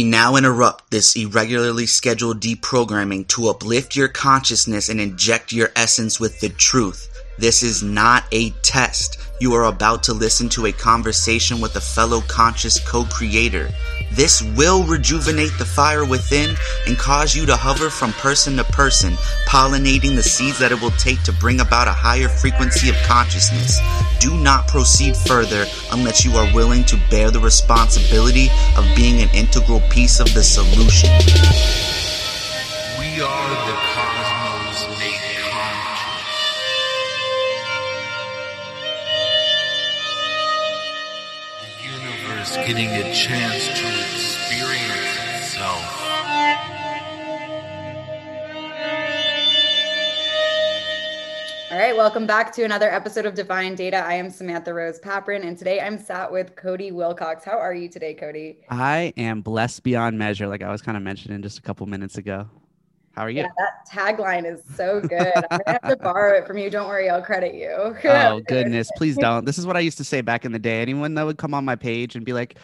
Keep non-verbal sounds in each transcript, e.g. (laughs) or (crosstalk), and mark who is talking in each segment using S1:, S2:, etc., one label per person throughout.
S1: We now interrupt this irregularly scheduled deprogramming to uplift your consciousness and inject your essence with the truth. This is not a test. You are about to listen to a conversation with a fellow conscious co creator. This will rejuvenate the fire within and cause you to hover from person to person, pollinating the seeds that it will take to bring about a higher frequency of consciousness. Do not proceed further unless you are willing to bear the responsibility of being an integral piece of the solution.
S2: We are the universe getting a chance to experience itself.
S3: All right, welcome back to another episode of Divine Data. I am Samantha Rose Paprin, and today I'm sat with Cody Wilcox. How are you today, Cody?
S4: I am blessed beyond measure, like I was kind of mentioning just a couple minutes ago. How are you?
S3: Yeah, that tagline is so good. I'm gonna have to (laughs) borrow it from you. Don't worry, I'll credit you.
S4: oh (laughs) goodness, please don't. This is what I used to say back in the day. Anyone that would come on my page and be like,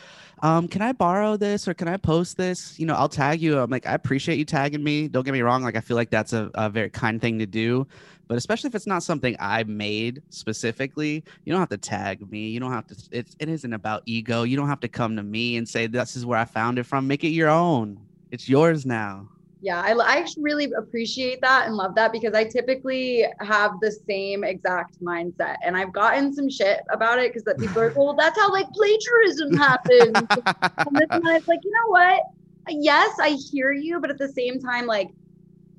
S4: um, can I borrow this or can I post this? You know, I'll tag you. I'm like, I appreciate you tagging me. Don't get me wrong. Like, I feel like that's a, a very kind thing to do. But especially if it's not something I made specifically, you don't have to tag me. You don't have to, it, it isn't about ego. You don't have to come to me and say, this is where I found it from. Make it your own. It's yours now.
S3: Yeah, I, I really appreciate that and love that because I typically have the same exact mindset. And I've gotten some shit about it because that people are, like, well, that's how like plagiarism happens. (laughs) and it's like, you know what? Yes, I hear you, but at the same time, like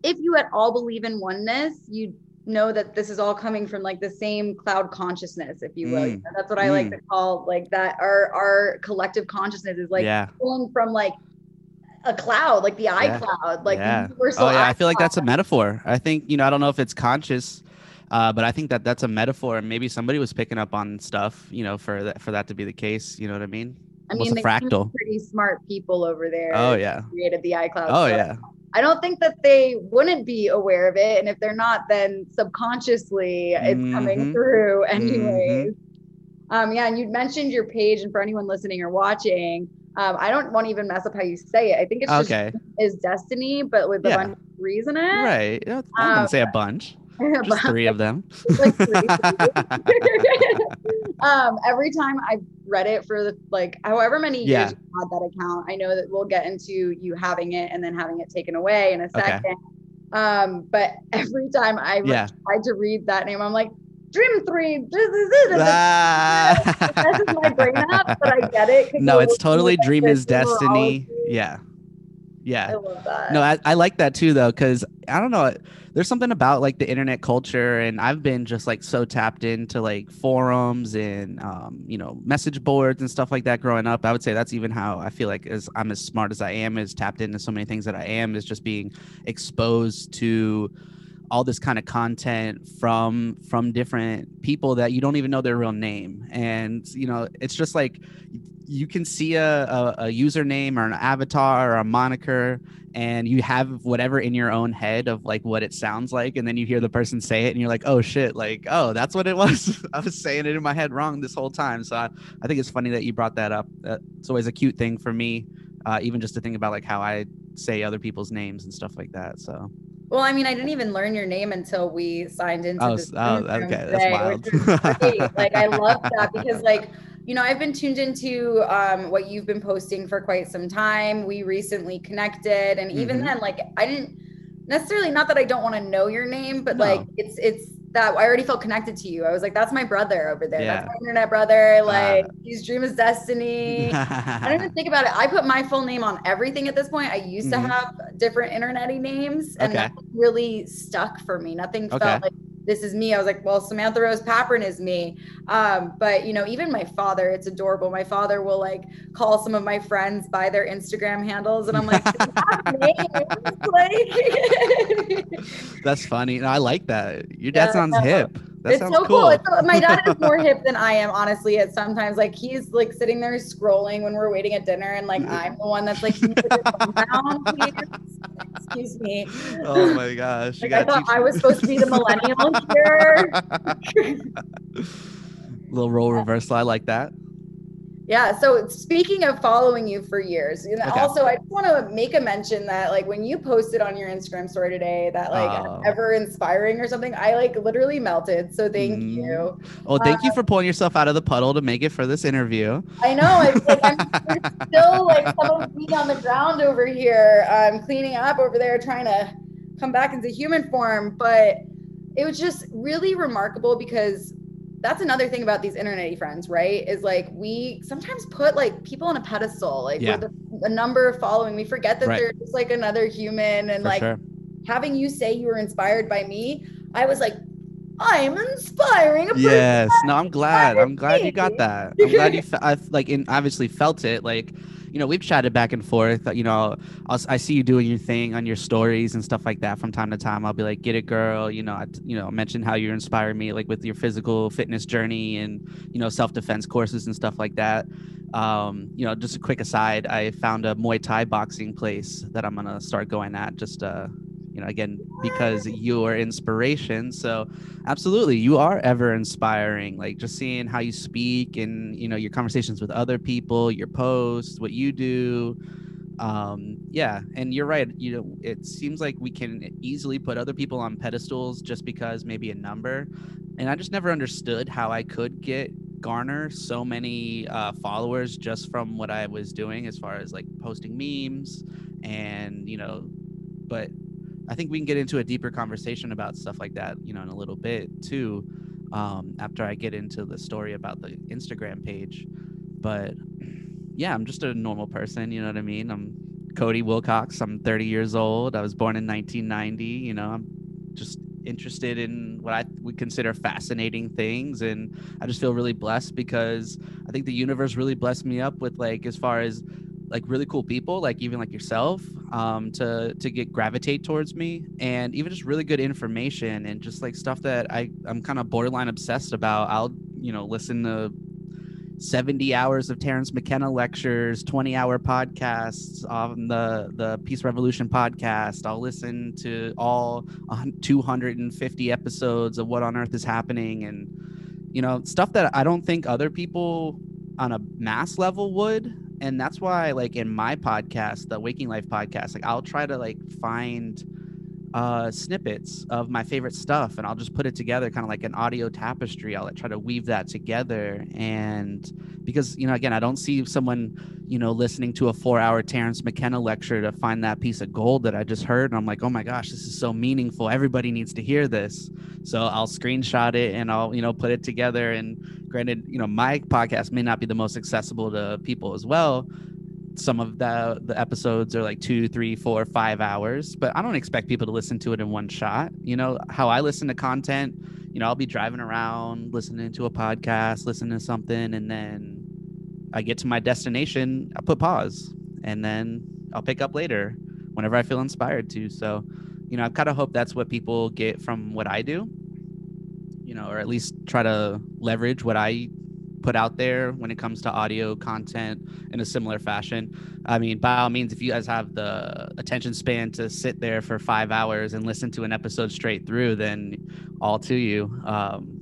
S3: if you at all believe in oneness, you know that this is all coming from like the same cloud consciousness, if you will.
S4: Mm.
S3: You know, that's what I like
S4: Mm.
S3: to call like that our our collective consciousness is like
S4: Yeah.
S3: pulling from like a cloud, like the
S4: Yeah.
S3: iCloud, like
S4: Yeah.
S3: universal.
S4: Oh yeah, I feel like that's a metaphor. I think you know I don't know if it's conscious, uh, but I think that that's a metaphor, and maybe somebody was picking up on stuff, you know, for that for that to be the case. You know what I mean?
S3: I mean, they
S4: fractal.
S3: pretty smart people over there.
S4: Oh yeah.
S3: created the iCloud.
S4: Oh
S3: so
S4: yeah.
S3: I don't think that they wouldn't be aware of it, and if they're not, then subconsciously it's coming
S4: Mhm.
S3: through anyways. Um, yeah, and you mentioned your page, and for anyone listening or watching, um, I don't want to even mess up how you say it. I think it's just
S4: Okay.
S3: is destiny, but with a
S4: Yeah.
S3: bunch of threes in it.
S4: Right. Yeah, gonna
S3: Um,
S4: say a bunch. (laughs)
S3: But-
S4: Just three of them.
S3: like three. (laughs) (laughs) um, every time I've read it for the like however many years
S4: Yeah.
S3: you had that account, I know that we'll get into you having it and then having it taken away in a second. Okay. Um, but every time I
S4: Yeah.
S3: tried to read that name, I'm like, Dream Three, this is
S4: Ah.
S3: messes my brain up, but I get it.
S4: no, it's totally dream is destiny. Yeah. Yeah.
S3: I love that.
S4: no I, I like that too though because i don't know there's something about like the internet culture and i've been just like so tapped into like forums and um, you know message boards and stuff like that growing up i would say that's even how i feel like as i'm as smart as i am is tapped into so many things that i am is just being exposed to all this kind of content from from different people that you don't even know their real name. And you know it's just like you can see a, a, a username or an avatar or a moniker and you have whatever in your own head of like what it sounds like and then you hear the person say it and you're like oh shit like oh that's what it was. (laughs) I was saying it in my head wrong this whole time. So i, I think it's funny that you brought that up. Uh, it's always a cute thing for me uh, even just to think about like how i say other people's names and stuff like that so
S3: Well, I mean, I didn't even learn your name until we signed into
S4: Oh,
S3: this
S4: oh, okay, that's wild.
S3: which is great. like, I love that because, like, you know, I've been tuned into um, what you've been posting for quite some time. We recently connected, and even
S4: Mhm.
S3: then, like, I didn't necessarily not that I don't want to know your name, but
S4: No.
S3: like, it's it's that I already felt connected to you. I was like, that's my brother over there.
S4: Yeah.
S3: That's my internet brother. Like, his dream is destiny. I don't even (laughs) think about it. I put my full name on everything at this point. I used
S4: Mhm.
S3: to have different internety names, and
S4: Okay.
S3: nothing really stuck for me. Nothing
S4: Okay.
S3: felt like this is me. I was like, well, Samantha Rose Paprin is me. Um, but you know, even my father, it's adorable. My father will like call some of my friends by their Instagram handles, and I'm like, "Do (laughs) names?" (laughs) like (laughs)
S4: that's funny No, i like that your dad
S3: Yeah,
S4: sounds hip that
S3: it's so cool.
S4: cool,
S3: It's so, my dad is more (laughs) hip than I am, honestly. At sometimes, like he's like sitting there scrolling when we're waiting at dinner, and like I'm the one that's like, "Can you put your phone down. Excuse me.
S4: oh my gosh
S3: Like, I thought I was supposed to be the millennial here. (laughs)
S4: little role (laughs) reversal i like that
S3: Yeah. So speaking of following you for years, and
S4: Okay.
S3: also I just want to make a mention that like when you posted on your Instagram story today that like
S4: Oh.
S3: ever inspiring or something, I like literally melted. So thank
S4: Mm.
S3: you.
S4: Oh, thank you for pulling yourself out of the puddle to make it for this interview.
S3: I know. I, like, I'm (laughs) still like some of me on the ground over here, um, cleaning up over there, trying to come back into human form. But it was just really remarkable because that's another thing about these internet friends, right? Is like we sometimes put like people on a pedestal, like
S4: Yeah.
S3: with a, a number of following. We forget that
S4: Right.
S3: they're just like another human, and
S4: For
S3: like
S4: sure.
S3: having you say you were inspired by me, I was like, I'm inspiring a person.
S4: Yes. No, I'm glad. I'm glad you got that. I'm glad you fe- I like in obviously felt it. Like, you know, we've chatted back and forth. You know, I'll, I see you doing your thing on your stories and stuff like that from time to time. I'll be like, "Get it, girl." You know, I, you know, mention how you inspire me, like with your physical fitness journey and you know self defense courses and stuff like that. Um, you know, just a quick aside, I found a Muay Thai boxing place that I'm gonna start going at. Just uh, you know, again because you're inspiration. So absolutely you are ever inspiring like just seeing how you speak and you know your conversations with other people your posts what you do um yeah and you're right you know it seems like we can easily put other people on pedestals just because maybe a number and i just never understood how i could get garner so many uh, followers just from what i was doing as far as like posting memes and you know but I think we can get into a deeper conversation about stuff like that, you know, in a little bit too, um, after I get into the story about the Instagram page. But (clears throat) yeah, I'm just a normal person, you know what I mean? I'm Cody Wilcox. I'm 30 years old. I was born in 1990. You know, I'm just interested in what I would consider fascinating things, and I just feel really blessed because I think the universe really blessed me up with like as far as like really cool people like even like yourself um to to get gravitate towards me and even just really good information and just like stuff that i i'm kind of borderline obsessed about i'll you know listen to 70 hours of Terence McKenna lectures, 20 hour podcasts on the the Peace Revolution podcast. I'll listen to all a 250 episodes of What on Earth is Happening and you know, stuff that I don't think other people on a mass level would and that's why like in my podcast the waking life podcast like i'll try to like find uh snippets of my favorite stuff and i'll just put it together kind of like an audio tapestry. I'll like, try to weave that together and because you know again i don't see someone you know listening to a four hour terence mckenna lecture to find that piece of gold that i just heard and i'm like oh my gosh this is so meaningful. Everybody needs to hear this. So i'll screenshot it and i'll you know put it together and granted you know my podcast may not be the most accessible to people as well some of the the episodes are like two three four five hours but i don't expect people to listen to it in one shot. You know how i listen to content you know i'll be driving around listening to a podcast listening to something and then i get to my destination i put pause and then i'll pick up later whenever i feel inspired to. So you know i kind of hope that's what people get from what i do you know, or at least try to leverage what I put out there when it comes to audio content in a similar fashion. I mean, by all means, if you guys have the attention span to sit there for five hours and listen to an episode straight through, then all to you. Um,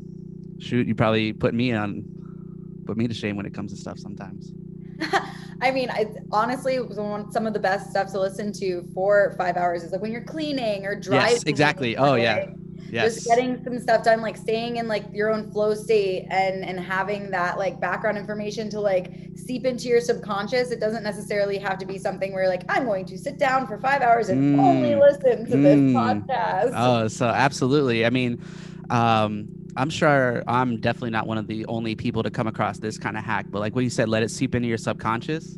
S4: shoot, you probably put me on, put me to shame when it comes to stuff sometimes. (laughs)
S3: I mean, I honestly some of the best stuff to listen to for five hours is like when you're cleaning or driving.
S4: Yes, exactly. Oh, yeah. Yes.
S3: Just getting some stuff done, like staying in like your own flow state and and having that like background information to like seep into your subconscious. It doesn't necessarily have to be something where like I'm going to sit down for five hours and only
S4: Mm.
S3: listen to this
S4: Mm.
S3: podcast.
S4: Oh, so absolutely. I mean, um, I'm sure I'm definitely not one of the only people to come across this kind of hack, but like what you said, let it seep into your subconscious.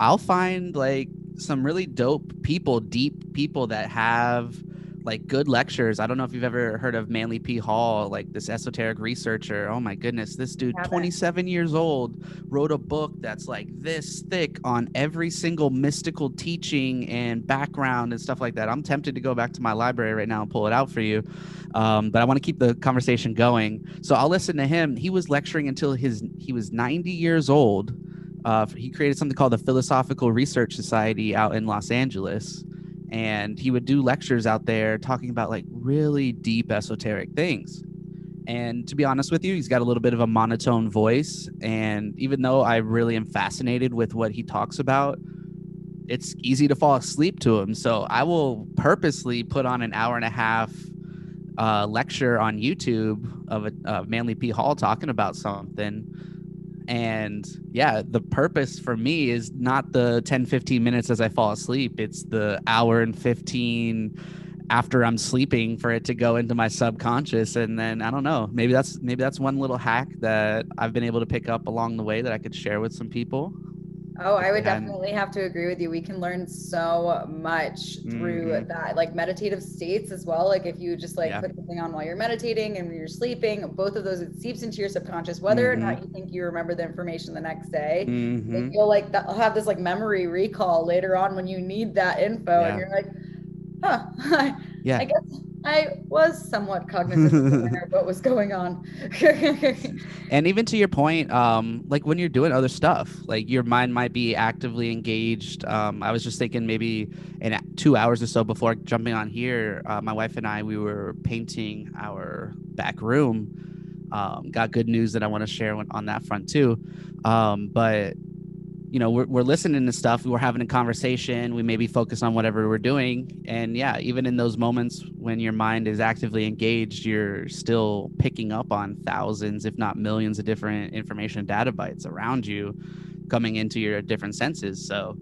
S4: I'll find like some really dope people, deep people that have like good lectures. I don't know if you've ever heard of Manly P. Hall, like this esoteric researcher. Oh my goodness, this dude,
S3: Haven't.
S4: 27 years old, wrote a book that's like this thick on every single mystical teaching and background and stuff like that. I'm tempted to go back to my library right now and pull it out for you. Um, but I want to keep the conversation going. So I'll listen to him. He was lecturing until his he was 90 years old. Uh, he created something called the Philosophical Research Society out in Los Angeles and he would do lectures out there talking about like really deep esoteric things And to be honest with you, he's got a little bit of a monotone voice. And even though I really am fascinated with what he talks about, it's easy to fall asleep to him. So I will purposely put on an hour and a half uh, lecture on YouTube of a uh, Manly P. Hall talking about something. And yeah, the purpose for me is not the 10, 15 minutes as I fall asleep. It's the hour and 15 after I'm sleeping for it to go into my subconscious. And then I don't know, maybe that's maybe that's one little hack that I've been able to pick up along the way that I could share with some people.
S3: Oh, I would
S4: And-
S3: definitely have to agree with you. We can learn so much through
S4: Mhm.
S3: that, like meditative states as well. Like if you just like
S4: Yeah.
S3: put something on while you're meditating and you're sleeping, both of those it seeps into your subconscious, whether or
S4: Mm-hmm.
S3: not you think you remember the information the next day.
S4: Mhm.
S3: Like, you'll like that have this like memory recall later on when you need that info,
S4: Yeah.
S3: and you're like, huh, (laughs)
S4: Yeah.
S3: I guess I was somewhat cognizant of of what was going on. (laughs)
S4: and even to your point um like when you're doing other stuff like your mind might be actively engaged um i was just thinking maybe in two hours or so before jumping on here uh, my wife and i we were painting our back room um got good news that i want to share on- on that front too um but you know we're, we're listening to stuff we're having a conversation we maybe focus on whatever we're doing. And yeah even in those moments when your mind is actively engaged you're still picking up on thousands if not millions of different information data bytes around you coming into your different senses. So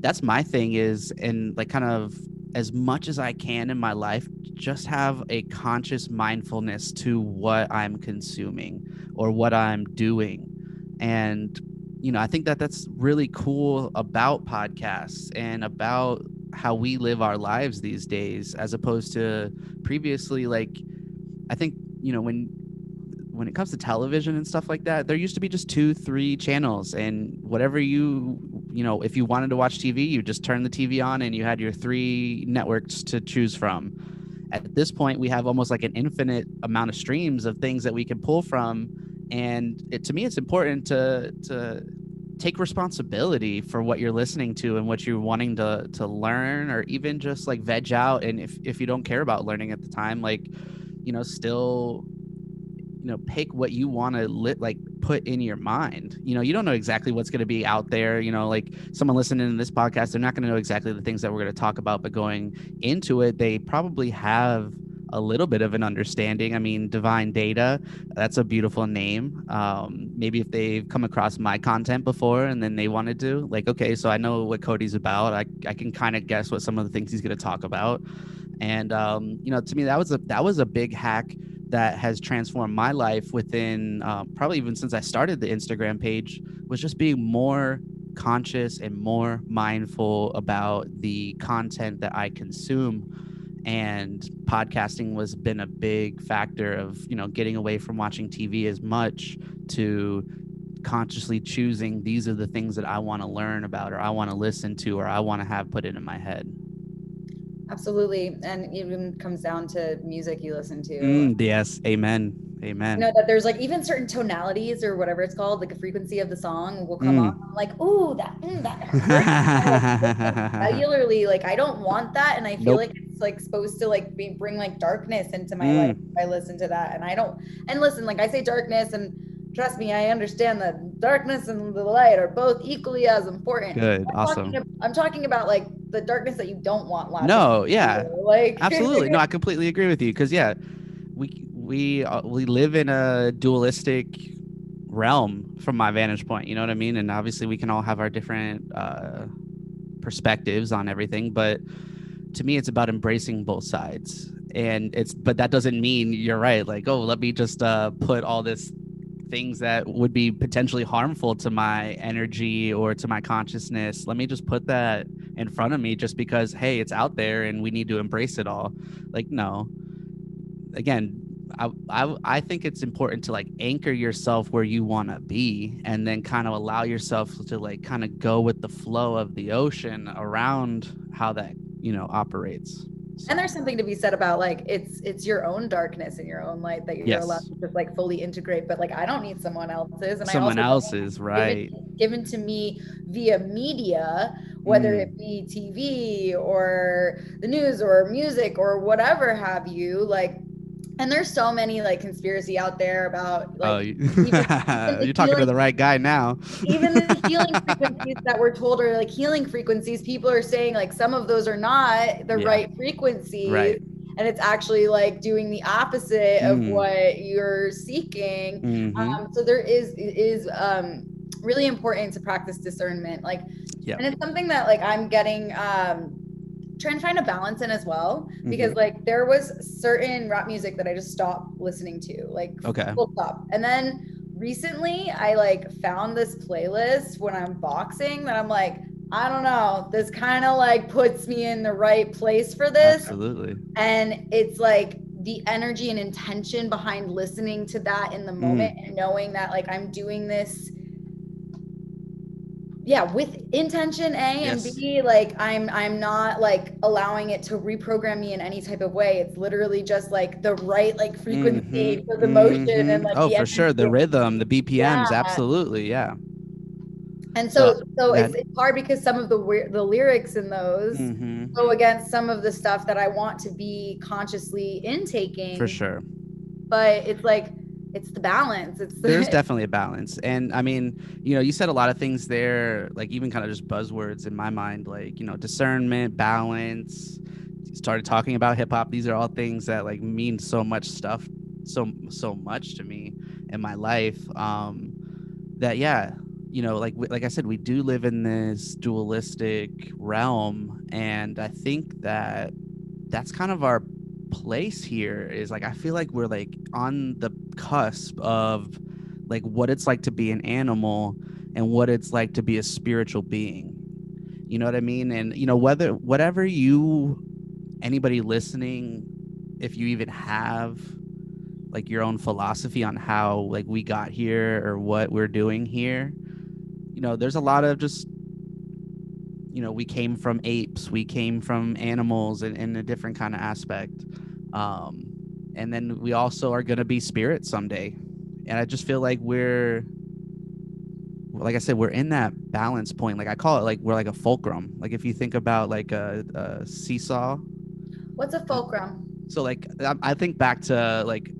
S4: that's my thing is and like kind of as much as i can in my life just have a conscious mindfulness to what i'm consuming or what i'm doing. And you know i think that that's really cool about podcasts and about how we live our lives these days as opposed to previously like i think you know when when it comes to television and stuff like that there used to be just two three channels and whatever you you know if you wanted to watch tv you just turned the tv on and you had your three networks to choose from. At this point we have almost like an infinite amount of streams of things that we can pull from and it, to me it's important to to take responsibility for what you're listening to and what you're wanting to to learn or even just like veg out. And if if you don't care about learning at the time like you know still you know pick what you want to lit like put in your mind. You know you don't know exactly what's going to be out there. You know like someone listening to this podcast they're not going to know exactly the things that we're going to talk about but going into it they probably have a little bit of an understanding. I mean divine data that's a beautiful name. Um, maybe if they've come across my content before and then they wanted to like okay so i know what cody's about. I, I can kind of guess what some of the things he's going to talk about. And um, you know to me that was a that was a big hack that has transformed my life within um, probably even since i started the instagram page was just being more conscious and more mindful about the content that i consume and podcasting was been a big factor of you know getting away from watching tv as much to consciously choosing these are the things that i want to learn about or i want to listen to or i want to have put into my head
S3: Absolutely, and even comes down to music you listen to.
S4: Mm, yes amen amen
S3: You know that there's like even certain tonalities or whatever it's called, like a frequency of the song will come
S4: Mm.
S3: on. I'm like, ooh, that, mm, that hurts." (laughs) Like, (laughs) like I don't want that, and I feel
S4: Nope.
S3: like it's like supposed to like be bring like darkness into my
S4: Mm.
S3: life. If I listen to that, and I don't. And listen, like I say, darkness, and trust me, I understand that darkness and the light are both equally as important.
S4: good
S3: I'm
S4: awesome
S3: talking, ab- I'm talking about like the darkness that you don't want
S4: no yeah
S3: like
S4: absolutely no i (laughs) completely agree with you because yeah we we uh, we live in a dualistic realm from my vantage point you know what i mean and obviously we can all have our different uh perspectives on everything but to me it's about embracing both sides. And it's but that doesn't mean you're right like oh let me just uh put all this things that would be potentially harmful to my energy or to my consciousness. Let me just put that in front of me just because hey it's out there and we need to embrace it all. Like no. Again I, I, I think it's important to like anchor yourself where you want to be and then kind of allow yourself to like kind of go with the flow of the ocean around how that you know operates
S3: And there's something to be said about like it's it's your own darkness and your own light that you're
S4: Yes.
S3: allowed to just like fully integrate. But like I don't need someone else's, and
S4: someone
S3: I also
S4: else's right
S3: given, given to me via media, whether
S4: Mm.
S3: it be TV or the news or music or whatever have you. Like and there's so many like conspiracy out there about like
S4: oh, you, (laughs) you're talking to the right guy now.
S3: even the (laughs) healing frequencies that we're told are like healing frequencies, people are saying like some of those are not the
S4: Yeah.
S3: right frequencies.
S4: Right.
S3: And it's actually like doing the opposite of
S4: Mm.
S3: what you're seeking.
S4: Mhm.
S3: Um, so there is is um, really important to practice discernment. Like, and it's something that like I'm getting um, trying to find a balance in as well because
S4: Mm-hmm.
S3: like there was certain rap music that I just stopped listening to, like
S4: Okay.
S3: full stop. And then recently I like found this playlist when I'm boxing that I'm like, I don't know, this kind of like puts me in the right place for this.
S4: Absolutely.
S3: And it's like the energy and intention behind listening to that in the
S4: Mm.
S3: moment and knowing that like I'm doing this yeah with intention a
S4: Yes.
S3: and b like i'm i'm not like allowing it to reprogram me in any type of way it's literally just like the right like frequency
S4: Mhm,
S3: for the motion
S4: mhm.
S3: and like
S4: oh, for sure, the rhythm, the BPMs,
S3: Yeah.
S4: absolutely, yeah.
S3: and so
S4: So
S3: so it's,
S4: that-
S3: it's hard because some of the weir- the lyrics in those
S4: hmm
S3: go against some of the stuff that i want to be consciously intaking
S4: For sure.
S3: but it's like it's the balance it's the,
S4: There's (laughs) definitely a balance. And I mean, you know, you said a lot of things there, like even kind of just buzzwords in my mind, like, you know, discernment, balance. You started talking about hip hop. These are all things that like mean so much stuff, so so much to me in my life. Um that yeah, you know, like like I said, we do live in this dualistic realm, and I think that that's kind of our place here is like I feel like we're like on the cusp of like what it's like to be an animal and what it's like to be a spiritual being. You know what I mean? And you know whether whatever you anybody listening if you even have like your own philosophy on how like we got here or what we're doing here, you know, there's a lot of just you know, we came from apes, we came from animals in, in a different kind of aspect. Um, and then we also are going to be spirits someday. And I just feel like we're, like I said, we're in that balance point. Like I call it like we're like a fulcrum. Like if you think about like a, a seesaw.
S3: what's a fulcrum
S4: So like I, think back to like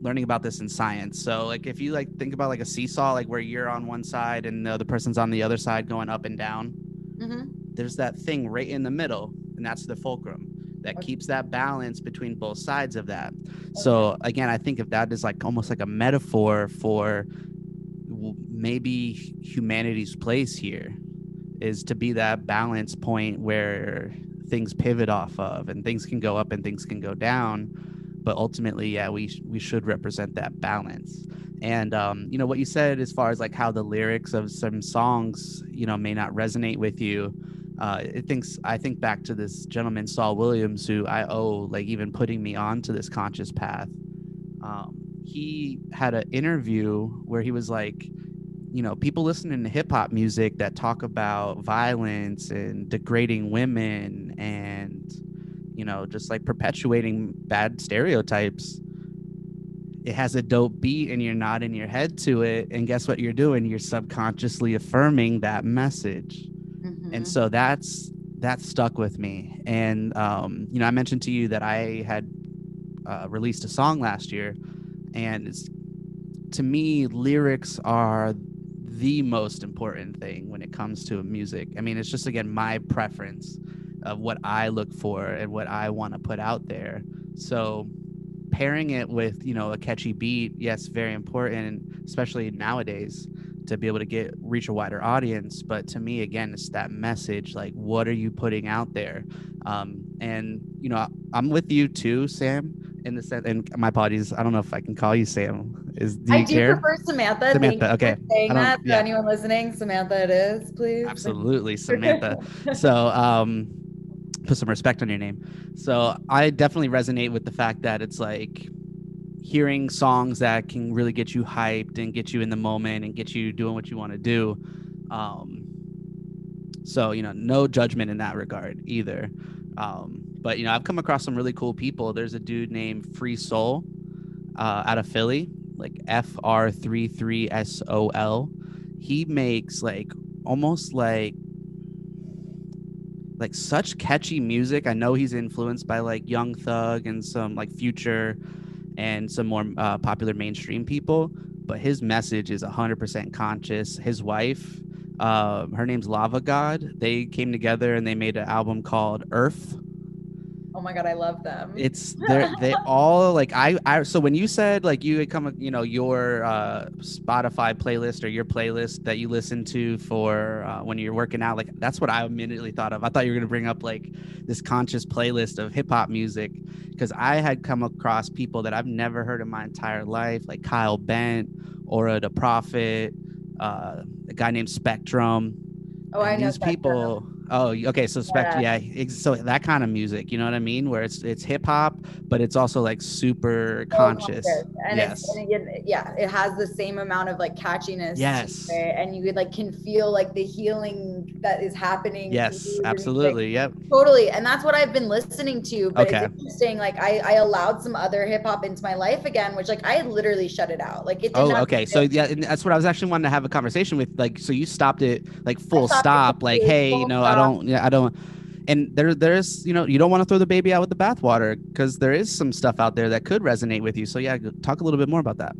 S4: learning about this in science. So like if you like think about like a seesaw, like where you're on one side and the other person's on the other side going up and down
S3: hmm
S4: there's that thing right in the middle, and that's the fulcrum that keeps that balance between both sides of that. So again, I think of that as like almost like a metaphor for maybe humanity's place here is to be that balance point where things pivot off of and things can go up and things can go down. But ultimately yeah we we should represent that balance. And um, you know what you said as far as like how the lyrics of some songs you know may not resonate with you uh, it thinks I think back to this gentleman Saul Williams who I owe like even putting me onto this conscious path. Um, he had an interview where he was like, you know, people listening to hip hop music that talk about violence and degrading women and you know just like perpetuating bad stereotypes. It has a dope beat and you're nodding your head to it, and guess what you're doing? You're subconsciously affirming that message
S3: Mm-hmm.
S4: and so that's that stuck with me. And um, you know i mentioned to you that i had uh, released a song last year and it's to me lyrics are the most important thing when it comes to music. I mean it's just again my preference of what i look for and what i want to put out there. So pairing it with you know a catchy beat yes very important especially nowadays to be able to get reach a wider audience but to me again it's that message like what are you putting out there um, and you know i'm with you too sam in the sense and my apologies i don't know if i can call you sam is do you
S3: I do
S4: care
S3: prefer Samantha. Thank
S4: Samantha,
S3: you
S4: okay.
S3: Saying that
S4: yeah.
S3: anyone listening, Samantha, it is, please.
S4: absolutely (laughs) samantha so um put some respect on your name so i definitely resonate with the fact that it's like hearing songs that can really get you hyped and get you in the moment and get you doing what you want to do. Um so you know no judgment in that regard either. Um but you know i've come across some really cool people. There's a dude named free soul uh out of philly like fr33sol he makes like almost like like such catchy music. I know he's influenced by like Young Thug and some like Future and some more uh, popular mainstream people. But his message is 100% conscious. His wife, uh, her name's Lava God. They came together and they made an album called Earth.
S3: Oh my god, I love them.
S4: It's they're they (laughs) all like I I so when you said like you had come you know your uh Spotify playlist or your playlist that you listen to for uh, when you're working out like that's what I immediately thought of. I thought you were gonna bring up like this conscious playlist of hip hop music because I had come across people that I've never heard in my entire life like Kyle Bent, Aura the Prophet, uh, a guy named Spectrum.
S3: oh, I know
S4: these
S3: Spectrum.
S4: people. Oh, okay. So Spectrum, yeah. ex- So that kind of music, you know what I mean? Where it's it's hip hop, but it's also like super
S3: So
S4: conscious.
S3: And
S4: yes.
S3: it's and again, yeah, it has the same amount of like catchiness.
S4: Yes.
S3: it, And you like can feel like the healing that is happening.
S4: Yes,
S3: you, and it's, like,
S4: absolutely. Yep.
S3: Totally. And that's what I've been listening to. But
S4: Okay.
S3: it's interesting. Like I, I allowed some other hip hop into my life again, which like I had literally shut it out. Like it did
S4: Oh, okay. So yeah, and that's what I was actually wanting to have a conversation with. Like, so you stopped it like full stop. Like, hey, you know, I don't, yeah, I don't. And there, there's, you know, you don't want to throw the baby out with the bathwater because there is some stuff out there that could resonate with you. So yeah, talk a little bit more about that.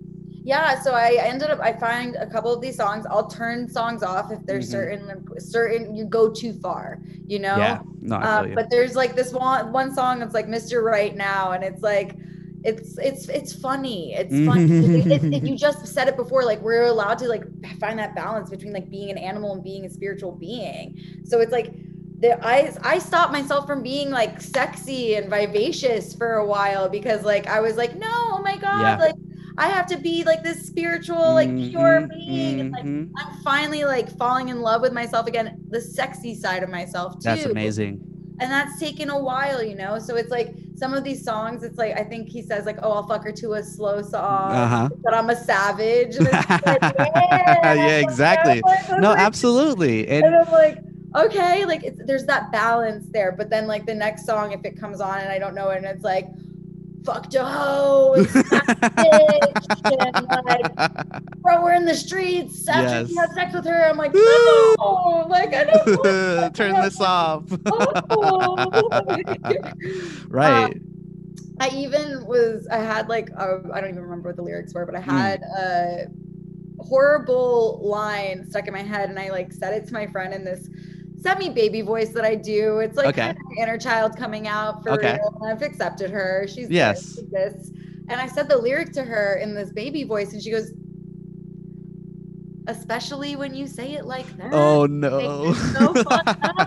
S3: yeah so i ended up i find a couple of these songs i'll turn songs off if there's
S4: Mhm.
S3: certain certain you go too far you know
S4: Yeah. No,
S3: um,
S4: you.
S3: but there's like this one one song that's like mr right now and it's like it's it's it's funny it's funny (laughs) it, it, it- you just said it before like we're allowed to like find that balance between like being an animal and being a spiritual being so it's like the, I I stopped myself from being like sexy and vivacious for a while because like I was like no oh my god
S4: Yeah.
S3: like I have to be like this spiritual like pure
S4: Mhm,
S3: being and like
S4: mhm.
S3: I'm finally like falling in love with myself again the sexy side of myself too
S4: That's amazing.
S3: And that's taken a while, you know. So it's like some of these songs, it's like I think he says like, "Oh, I'll fuck her to a slow song,"
S4: Uh-huh.
S3: but I'm a savage. (laughs) Like, yeah,
S4: Yeah, exactly. No,
S3: like-
S4: absolutely.
S3: And
S4: And
S3: I'm like, okay, like it's, there's that balance there. But then like the next song, if it comes on and I don't know it, and it's like, "Fucked a hoe," and (laughs) and like, (laughs) bro, we're in the streets after
S4: Yes.
S3: have sex with her. I'm like, no, (laughs) like I don't
S4: turn this off.
S3: Oh.
S4: right.
S3: I even was I had like I don't even remember what the lyrics were, but I
S4: Hmm.
S3: had a horrible line stuck in my head, and I like said it to my friend in this semi baby voice that I do. It's like
S4: Okay.
S3: kind of my inner child coming out for
S4: Okay.
S3: real. I've accepted her. She's.
S4: Yes.
S3: Exists. And I said the lyric to her in this baby voice, and she goes, "Especially when you say it like that."
S4: oh no.
S3: so.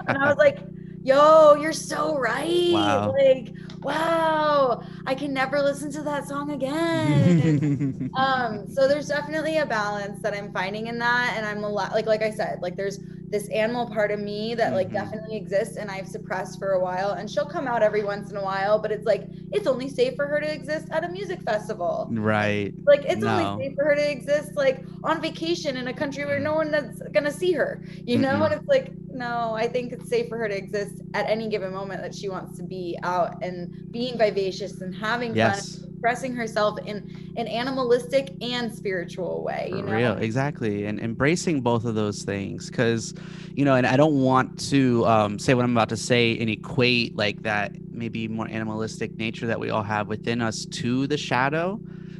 S3: And I was like, yo, you're so right.
S4: Wow.
S3: Like, wow, I can never listen to that song again. (laughs) um, so there's definitely a balance that I'm finding in that. And I'm a lot like like I said, like there's this animal part of me that like
S4: Mhm.
S3: definitely exists and I've suppressed for a while. And she'll come out every once in a while, but it's like it's only safe for her to exist at a music festival.
S4: right.
S3: Like it's
S4: No.
S3: only safe for her to exist like on vacation in a country where no one is gonna see her, you know?
S4: Mhm.
S3: And it's like, no, I think it's safe for her to exist at any given moment that she wants to be out and being vivacious and having
S4: Yes.
S3: fun, expressing herself in an animalistic and spiritual way, you know?
S4: real exactly and embracing both of those things because you know and i don't want to um, say what i'm about to say and equate like that maybe more animalistic nature that we all have within us to the shadow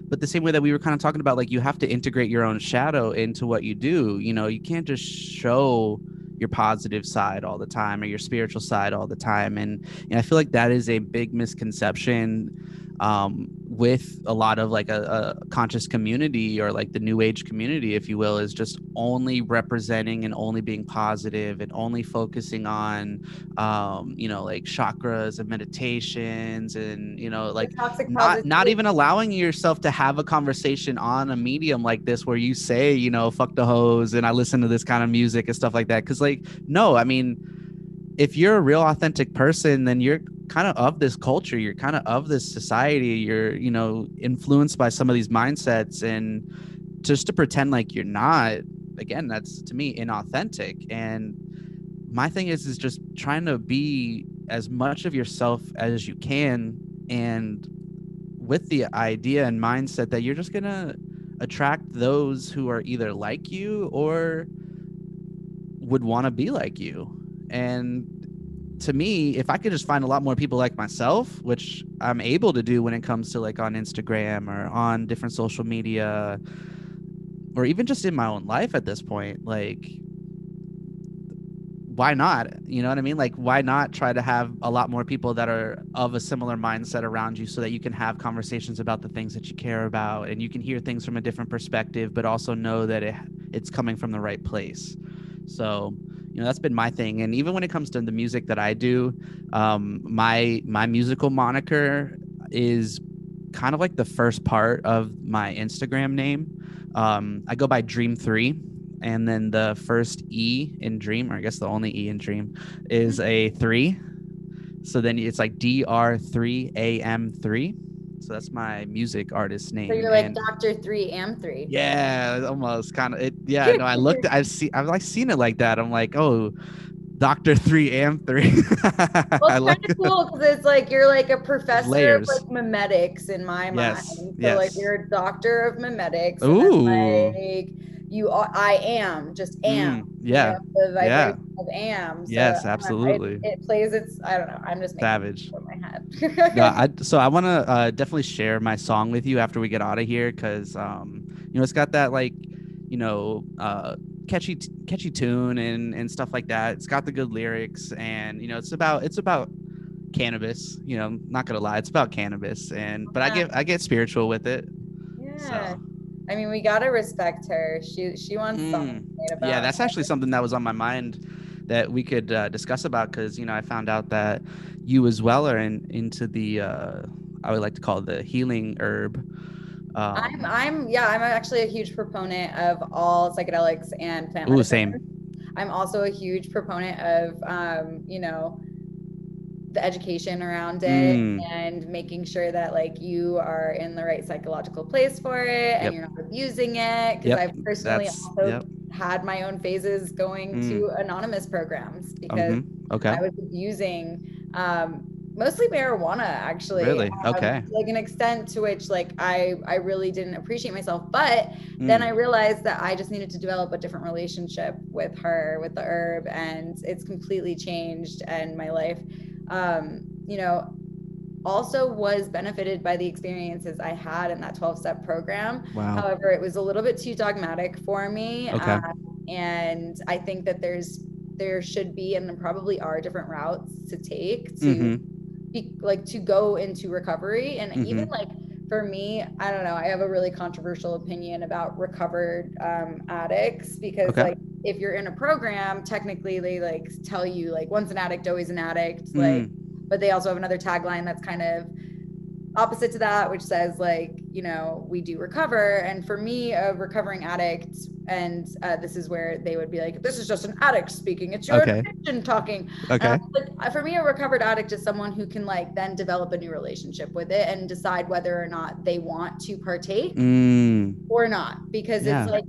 S4: but the same way that we were kind of talking about like you have to integrate your own shadow into what you do you know you can't just show your positive side all the time or your spiritual side all the time. And, and i feel like that is a big misconception um, with a lot of like a, a conscious community or like the new age community if you will is just only representing and only being positive and only focusing on um, you know like chakras and meditations and you know like not not even allowing yourself to have a conversation on a medium like this where you say you know fuck the hose and i listen to this kind of music and stuff like that. Because like no i mean if you're a real authentic person then you're kind of of this culture you're kind of of this society you're you know influenced by some of these mindsets and just to pretend like you're not again that's to me inauthentic and my thing is is just trying to be as much of yourself as you can and with the idea and mindset that you're just gonna attract those who are either like you or would want to be like you and to me, if I could just find a lot more people like myself, which I'm able to do when it comes to like on Instagram or on different social media, or even just in my own life at this point, like why not? You know what I mean? Like, why not try to have a lot more people that are of a similar mindset around you so that you can have conversations about the things that you care about and you can hear things from a different perspective, but also know that it, it's coming from the right place. So, you know, that's been my thing. And even when it comes to the music that I do, um, my my musical moniker is kind of like the first part of my Instagram name. Um, I go by Dream Three and then the first E in Dream, or I guess the only E in Dream, is a three. So then it's like DR3AM3. So that's my music artist name.
S3: So you're like
S4: and-
S3: Doctor Three Am Three.
S4: yeah, almost kind of. It, yeah, no, I looked. (laughs) I've seen. I've like seen it like that. I'm like, oh, Doctor Three and Three. (laughs)
S3: Well,
S4: I
S3: it's
S4: like.
S3: kind of cool because it's like you're like a professor
S4: Layers.
S3: of like memetics in my
S4: Yes,
S3: mind. So like
S4: yes.
S3: you're a doctor of memetics.
S4: Ooh.
S3: You are, I am just am.
S4: Mm, yeah,
S3: You know, the
S4: yeah.
S3: of am. So,
S4: Yes,
S3: uh, it-
S4: absolutely.
S3: It, plays its. I don't know. I'm just
S4: savage.
S3: it my head.
S4: no, (laughs) I, so I want to uh, definitely share my song with you after we get out of here because um, you know it's got that like you know uh, catchy t- catchy tune and and stuff like that. It's got the good lyrics and you know it's about it's about cannabis. You know, not gonna lie, it's about cannabis and but I get I get spiritual with it.
S3: yeah.
S4: So
S3: I mean, we gotta respect her. She she wants
S4: Mm.
S3: something about.
S4: yeah, that's actually something that was on my mind that we could uh, discuss about because you know I found out that you as well are in into the uh, I would like to call it the healing herb. Um,
S3: I'm I'm yeah, I'm actually a huge proponent of all psychedelics and plant
S4: Ooh,
S3: medicine.
S4: same.
S3: I'm also a huge proponent of um, you know, the education around it
S4: Mm.
S3: and making sure that like you are in the right psychological place for it and
S4: Yep.
S3: you're not abusing it. Because
S4: Yep,
S3: I've personally
S4: that's-
S3: also
S4: yep.
S3: had my own phases going to anonymous programs because
S4: Mhm, Okay.
S3: I was abusing um, mostly marijuana actually.
S4: Really?
S3: um,
S4: Okay.
S3: like an extent to which like I I really didn't appreciate myself, but then
S4: Mm.
S3: I realized that I just needed to develop a different relationship with her, with the herb, and it's completely changed. And my life, um, you know, also was benefited by the experiences I had in that 12 step program.
S4: wow.
S3: However, it was a little bit too dogmatic for me.
S4: Okay.
S3: um, and I think that there's, there should be and there probably are different routes to take to
S4: Mhm.
S3: be like to go into recovery and
S4: Mhm.
S3: even like for me i don't know i have a really controversial opinion about recovered um, addicts because
S4: Okay.
S3: like if you're in a program technically they like tell you like once an addict always an addict like
S4: Mm.
S3: but they also have another tagline that's kind of opposite to that which says like you know we do recover and for me a recovering addict and uh, this is where they would be like this is just an addict speaking it's your
S4: Okay.
S3: addiction talking
S4: Okay.
S3: um, but uh, for me, a recovered addict is someone who can like then develop a new relationship with it and decide whether or not they want to partake
S4: Mm.
S3: or not. Because
S4: Yeah.
S3: it's like,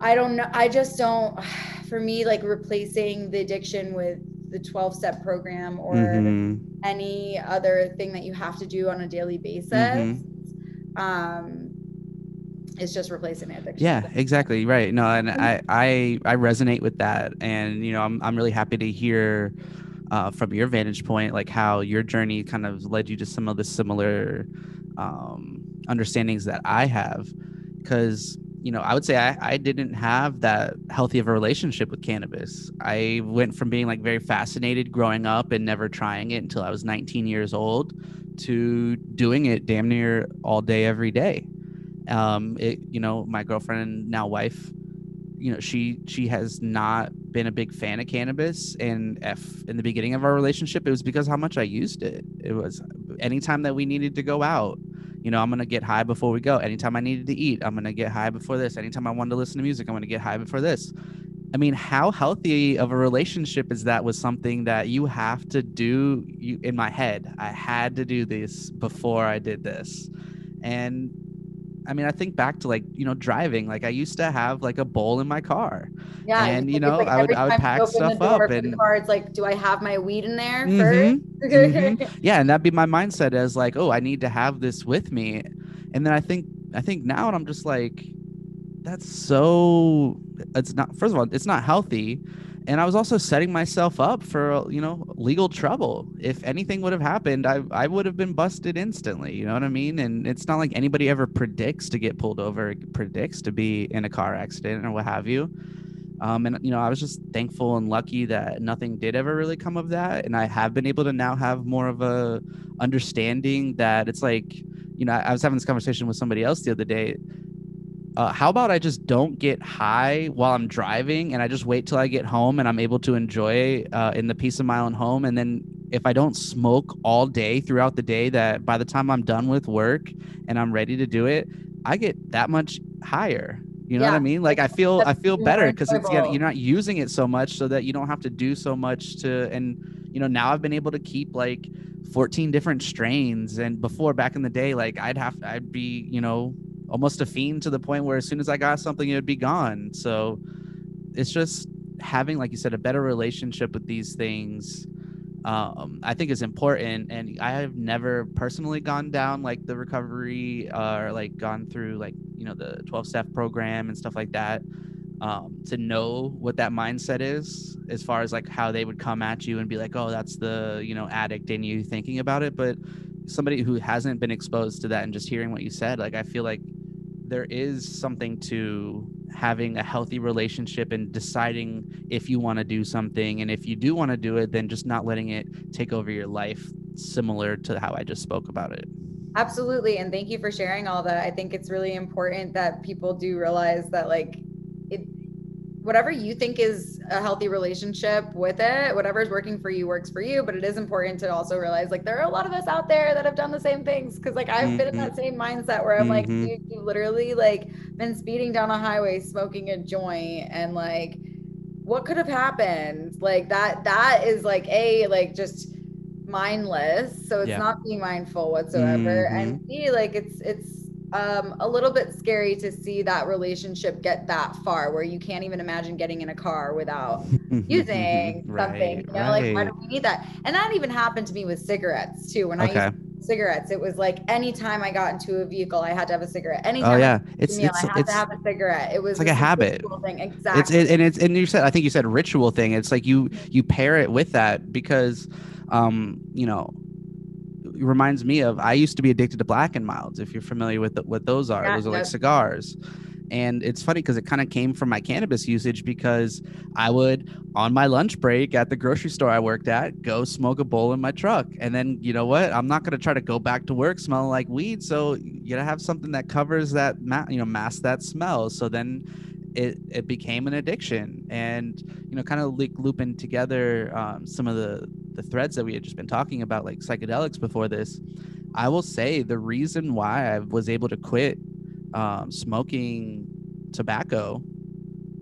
S3: I don't know. I just don't, (sighs) for me, like replacing the addiction with the 12 step program or
S4: Mhm.
S3: any other thing that you have to do on a daily basis.
S4: Mm-hmm.
S3: Um, it's just replacing the addiction.
S4: Yeah, exactly. Right. No, and I, I I resonate with that. And you know, I'm I'm really happy to hear uh, from your vantage point, like how your journey kind of led you to some of the similar um, understandings that I have. Because you know, I would say I, I didn't have that healthy of a relationship with cannabis. I went from being like very fascinated growing up and never trying it until I was 19 years old to doing it damn near all day every day. Um it you know my girlfriend now wife you know she she has not been a big fan of cannabis. And if in the beginning of our relationship it was because how much i used it. It was anytime that we needed to go out you know i'm gonna get high before we go. Anytime i needed to eat i'm gonna get high before this. Anytime i wanted to listen to music i'm gonna get high before this. I mean how healthy of a relationship is that with something that you have to do you in my head i had to do this before i did this. And I mean, I think back to like you know driving. Like I used to have like a bowl in my car.
S3: Yeah,
S4: And, you know,
S3: like
S4: I would- I would pack stuff up and-
S3: car, it's like, do I have my weed in there
S4: Mhm,
S3: first?
S4: mhm. (laughs) Yeah, and that'd be my mindset as like, oh, I need to have this with me. And then I think I think now, and I'm just like, that's so. It's not. First of all, it's not healthy, and I was also setting myself up for you know legal trouble. If anything would have happened, I I would have been busted instantly. You know what I mean? And it's not like anybody ever predicts to get pulled over, predicts to be in a car accident or what have you. Um, and you know, I was just thankful and lucky that nothing did ever really come of that, and I have been able to now have more of a understanding that it's like, you know, I was having this conversation with somebody else the other day uh, how about I just don't get high while I'm driving and I just wait till I get home and I'm able to enjoy uh, in the peace of my own home. And then if I don't smoke all day throughout the day, that by the time I'm done with work and I'm ready to do it, I get that much higher. You know yeah. what I mean? Like I feel I feel better because it's you're not using it so much so that you don't have to do so much to and you know now I've been able to keep like 14 different strains and before back in the day like I'd have I'd be you know almost a fiend to the point where as soon as I got something, it would be gone. So it's just having, like you said, a better relationship with these things. Um, I think is important, and I have never personally gone down like the recovery uh, or like gone through like you know the 12 step program and stuff like that. Um, to know what that mindset is as far as like how they would come at you and be like, oh, that's the you know addict in you thinking about it, but somebody who hasn't been exposed to that and just hearing what you said, like I feel like there is something to having a healthy relationship and deciding if you want to do something and if you do want to do it then just not letting it take over your life similar to how I just spoke about it.
S3: Absolutely and thank you for sharing all that. I think it's really important that people do realize that like whatever you think is a healthy relationship with it, whatever is working for you works for you. But it is important to also realize like there are a lot of us out there that have done the same things. Cause like I've mm-hmm. been in that mm-hmm. same mindset where I'm mm-hmm. like, you, literally like been speeding down a highway smoking a joint and like what could have happened? Like that, that is like a like just mindless. So it's yeah. not being mindful whatsoever. Mm-hmm. And B, like it's it's um, a little bit scary to see that relationship get that far where you can't even imagine getting in a car without (laughs) using right, something. You know, right. like why do we need that? And that even happened to me with cigarettes too. When okay. I used cigarettes, it was like anytime I got into a vehicle, I had to have a cigarette. Anytime
S4: oh yeah, it's
S3: meal,
S4: it's,
S3: I had
S4: it's,
S3: to have a cigarette. It was
S4: like a habit
S3: thing. Exactly.
S4: It's it, and it's and you said I think you said ritual thing. It's like you you pair it with that because um you know reminds me of I used to be addicted to black and milds. If you're familiar with the, what those are, yeah, those are like cigars. And it's funny because it kind of came from my cannabis usage because I would, on my lunch break at the grocery store I worked at, go smoke a bowl in my truck. And then, you know what? I'm not going to try to go back to work smelling like weed. So you got to have something that covers that, ma- you know, mask that smell. So then it, it became an addiction and you know kind of like looping together um, some of the the threads that we had just been talking about like psychedelics before this i will say the reason why i was able to quit um, smoking tobacco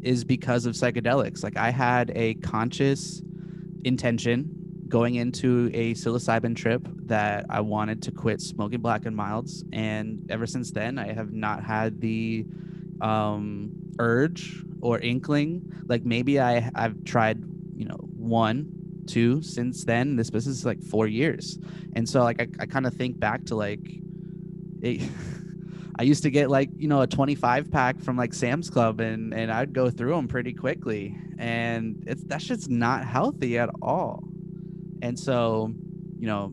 S4: is because of psychedelics. Like i had a conscious intention going into a psilocybin trip that i wanted to quit smoking black and milds. And ever since then i have not had the um urge or inkling. Like maybe i i've tried you know one two since then. This business is like four years. And so like i, I kind of think back to like it, (laughs) i used to get like you know a 25 pack from like sam's club and and i'd go through them pretty quickly. And it's that shit's not healthy at all. And so you know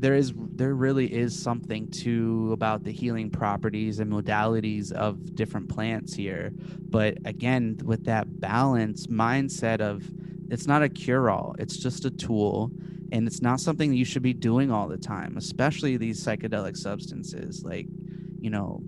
S4: there is there really is something to about the healing properties and modalities of different plants here. But again with that balance mindset of it's not a cure all it's just a tool and it's not something that you should be doing all the time especially these psychedelic substances like you know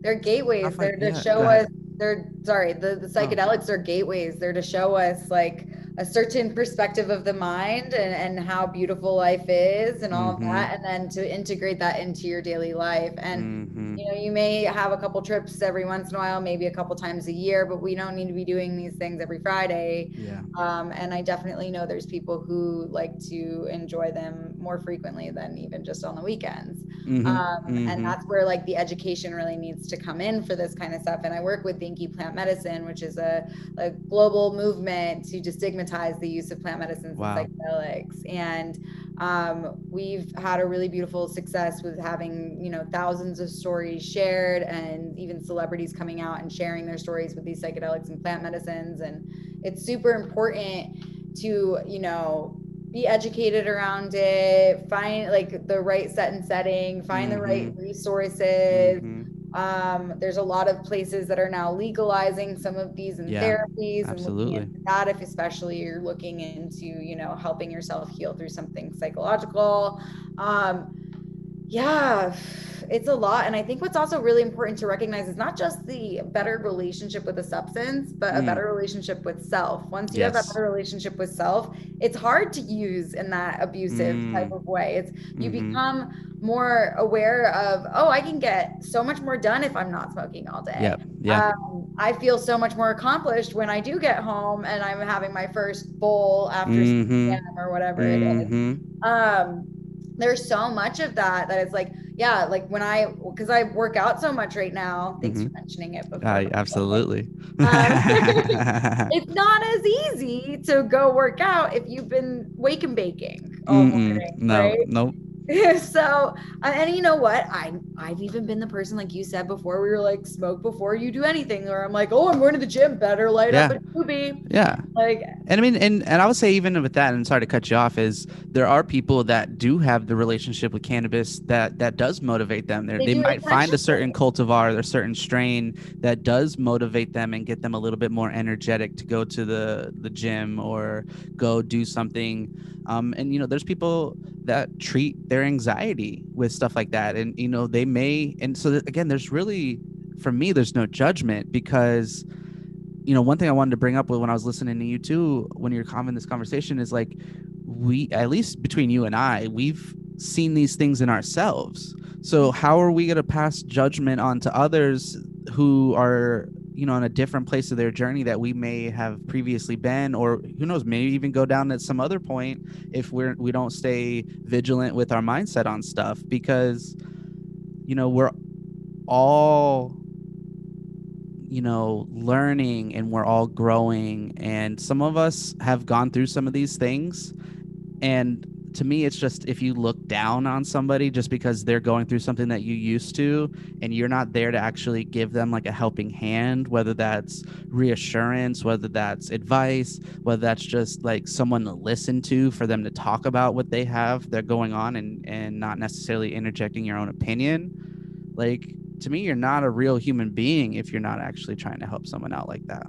S3: they're gateways they're to show us they're sorry the, the oh. psychedelics oh. are gateways they're to show us like a certain perspective of the mind and, and how beautiful life is and all mm-hmm. of that and then to integrate that into your daily life and mm-hmm. you know you may have a couple trips every once in a while maybe a couple times a year but we don't need to be doing these things every friday
S4: yeah.
S3: um, and i definitely know there's people who like to enjoy them more frequently than even just on the weekends.
S4: Mhm,
S3: Um,
S4: mhm.
S3: And that's where like the education really needs to come in for this kind of stuff. And I work with Dinky Plant Medicine, which is a, a global movement to destigmatize the use of plant medicines
S4: Wow.
S3: and psychedelics. And um, we've had a really beautiful success with having you know thousands of stories shared and even celebrities coming out and sharing their stories with these psychedelics and plant medicines and it's super important to you know be educated around it find like the right set and setting find the right resources
S4: Mhm.
S3: um, there's a lot of places that are now legalizing some of these in
S4: Yeah,
S3: therapies and
S4: absolutely.
S3: looking into that if especially you're looking into you know helping yourself heal through something psychological um, yeah it's a lot and i think what's also really important to recognize is not just the better relationship with the substance but a
S4: Mm.
S3: better relationship with self once you have
S4: Yes.
S3: that better relationship with self it's hard to use in that abusive type
S4: Mm.
S3: of way it's you
S4: Mhm.
S3: become more aware of oh i can get so much more done if i'm not smoking all day
S4: Yep. Yeah.
S3: um, i feel so much more accomplished when i do get home and i'm having my first bowl after 6
S4: Mhm.
S3: p.m. or whatever it is
S4: Mhm.
S3: um there's so much of that that it's like yeah like when i because i work out so much right now thanks for mentioning it before
S4: Uh, (laughs) absolutely. (laughs)
S3: it's not as easy to go work out if you've been wake and baking all morning
S4: no,
S3: right
S4: nope. (laughs)
S3: so uh, and you know what i i've even been the person like you said before we were like smoke before you do anything or i'm like oh i'm going to the gym better light up
S4: Yeah.
S3: a doobie
S4: Yeah.
S3: Like
S4: And I mean, and, and I would say even with that, and sorry to cut you off, is there are people that do have the relationship with cannabis that that does motivate them. They're,
S3: They
S4: they might find a certain cultivar or a certain strain that does motivate them and get them a little bit more energetic to go to the the gym or go do something. Um, and you know, there's people that treat their anxiety with stuff like that, and you know, they may. And so that- again, there's really, for me, there's no judgment because you know, one thing I wanted to bring up when I was listening to you too, when you're having this conversation, is like we, at least between you and I, we've seen these things in ourselves. So how are we going to pass judgment on to others who are, you know, in a different place of their journey that we may have previously been, or who knows, maybe even go down at some other point if we're we don't stay vigilant with our mindset on stuff because, you know, we're all you know learning and we're all growing and some of us have gone through some of these things. And to me it's just if you look down on somebody just because they're going through something that you used to and you're not there to actually give them like a helping hand whether that's reassurance whether that's advice whether that's just like someone to listen to for them to talk about what they have they're going on and and not necessarily interjecting your own opinion like to me you're not a real human being if you're not actually trying to help someone out like that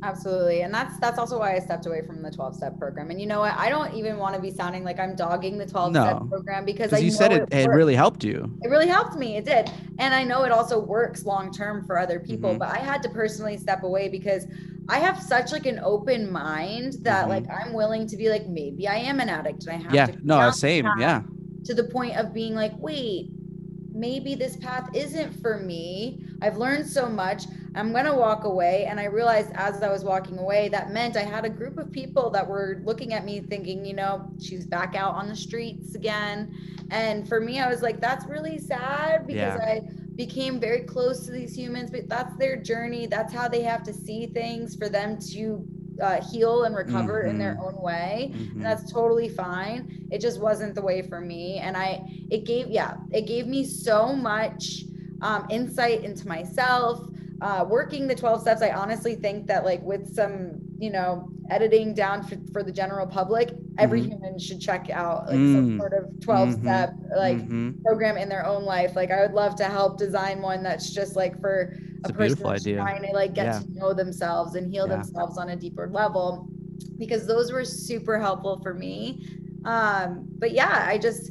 S3: Absolutely. And that's that's also why I stepped away from the 12 step program. And you know what? I don't even want to be sounding like I'm dogging the 12 step program because I
S4: you said it, it
S3: works.
S4: really helped you
S3: it really helped me. It did. And I know it also works long term for other people,
S4: Mhm.
S3: but I had to personally step away because I have such like an open mind that
S4: Mhm.
S3: like I'm willing to be like maybe I am an addict and I have
S4: yeah no same yeah
S3: to the point of being like, wait, maybe this path isn't for me. I've learned so much. I'm going to walk away. And I realized as I was walking away, that meant I had a group of people that were looking at me thinking, you know, she's back out on the streets again. And for me, I was like, that's really sad because
S4: Yeah.
S3: I became very close to these humans, but that's their journey. That's how they have to see things for them to uh, heal and recover in their
S4: Mhm.
S3: own way
S4: Mhm.
S3: and that's totally fine it just wasn't the way for me and i it gave yeah it gave me so much um, insight into myself uh, working the 12 steps i honestly think that like with some you know editing down for, for the general public every
S4: Mhm.
S3: human should check out like some
S4: Mm.
S3: sort of 12
S4: Mhm.
S3: step like
S4: Mhm.
S3: program in their own life like i would love to help design one that's just like for
S4: It's
S3: a
S4: a
S3: person
S4: idea.
S3: trying to like get
S4: Yeah.
S3: to know themselves and heal
S4: Yeah.
S3: themselves on a deeper level because those were super helpful for me um but yeah i just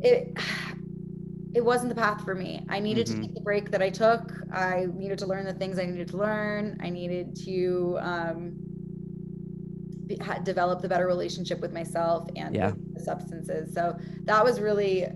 S3: it (sighs) it wasn't the path for me i needed
S4: Mhm.
S3: to take the break that i took i needed to learn the things i needed to learn i needed to um be, ha, develop the better relationship with myself and
S4: Yeah.
S3: the substances so that was really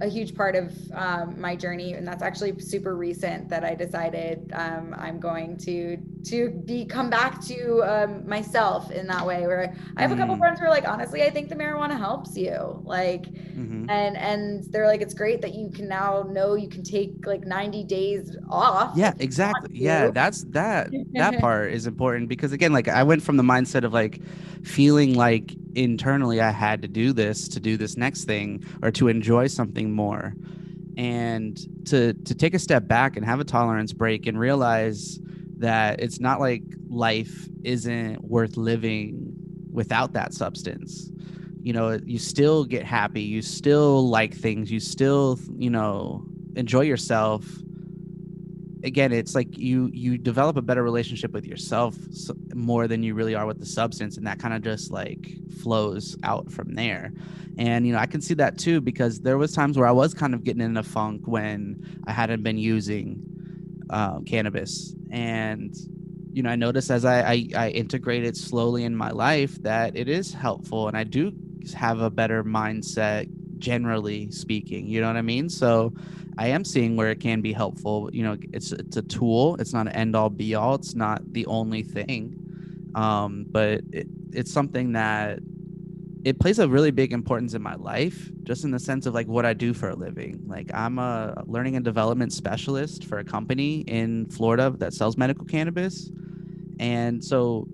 S3: a huge part of um, my journey and that's actually super recent that i decided um, i'm going to to be come back to um, myself in that way where i have a couple
S4: Mm.
S3: friends who are like honestly i think the marijuana helps you like
S4: Mhm.
S3: and and they're like it's great that you can now know you can take like 90 days off
S4: yeah exactly yeah that's that that (laughs) part is important because again like i went from the mindset of like feeling like internally i had to do this to do this next thing or to enjoy something more and to to take a step back and have a tolerance break and realize that it's not like life isn't worth living without that substance. You know you still get happy you still like things you still you know enjoy yourself. Again it's like you you develop a better relationship with yourself more than you really are with the substance and that kind of just like flows out from there. And you know i can see that too because there was times where i was kind of getting in a funk when i hadn't been using uh, cannabis and you know i noticed as I, I i integrate it slowly in my life that it is helpful and i do have a better mindset generally speaking you know what i mean so I am seeing where it can be helpful. You know, it's it's a tool. It's not an end all be all. It's not the only thing, um, but it, it's something that it plays a really big importance in my life, just in the sense of like what I do for a living. Like I'm a learning and development specialist for a company in Florida that sells medical cannabis, and so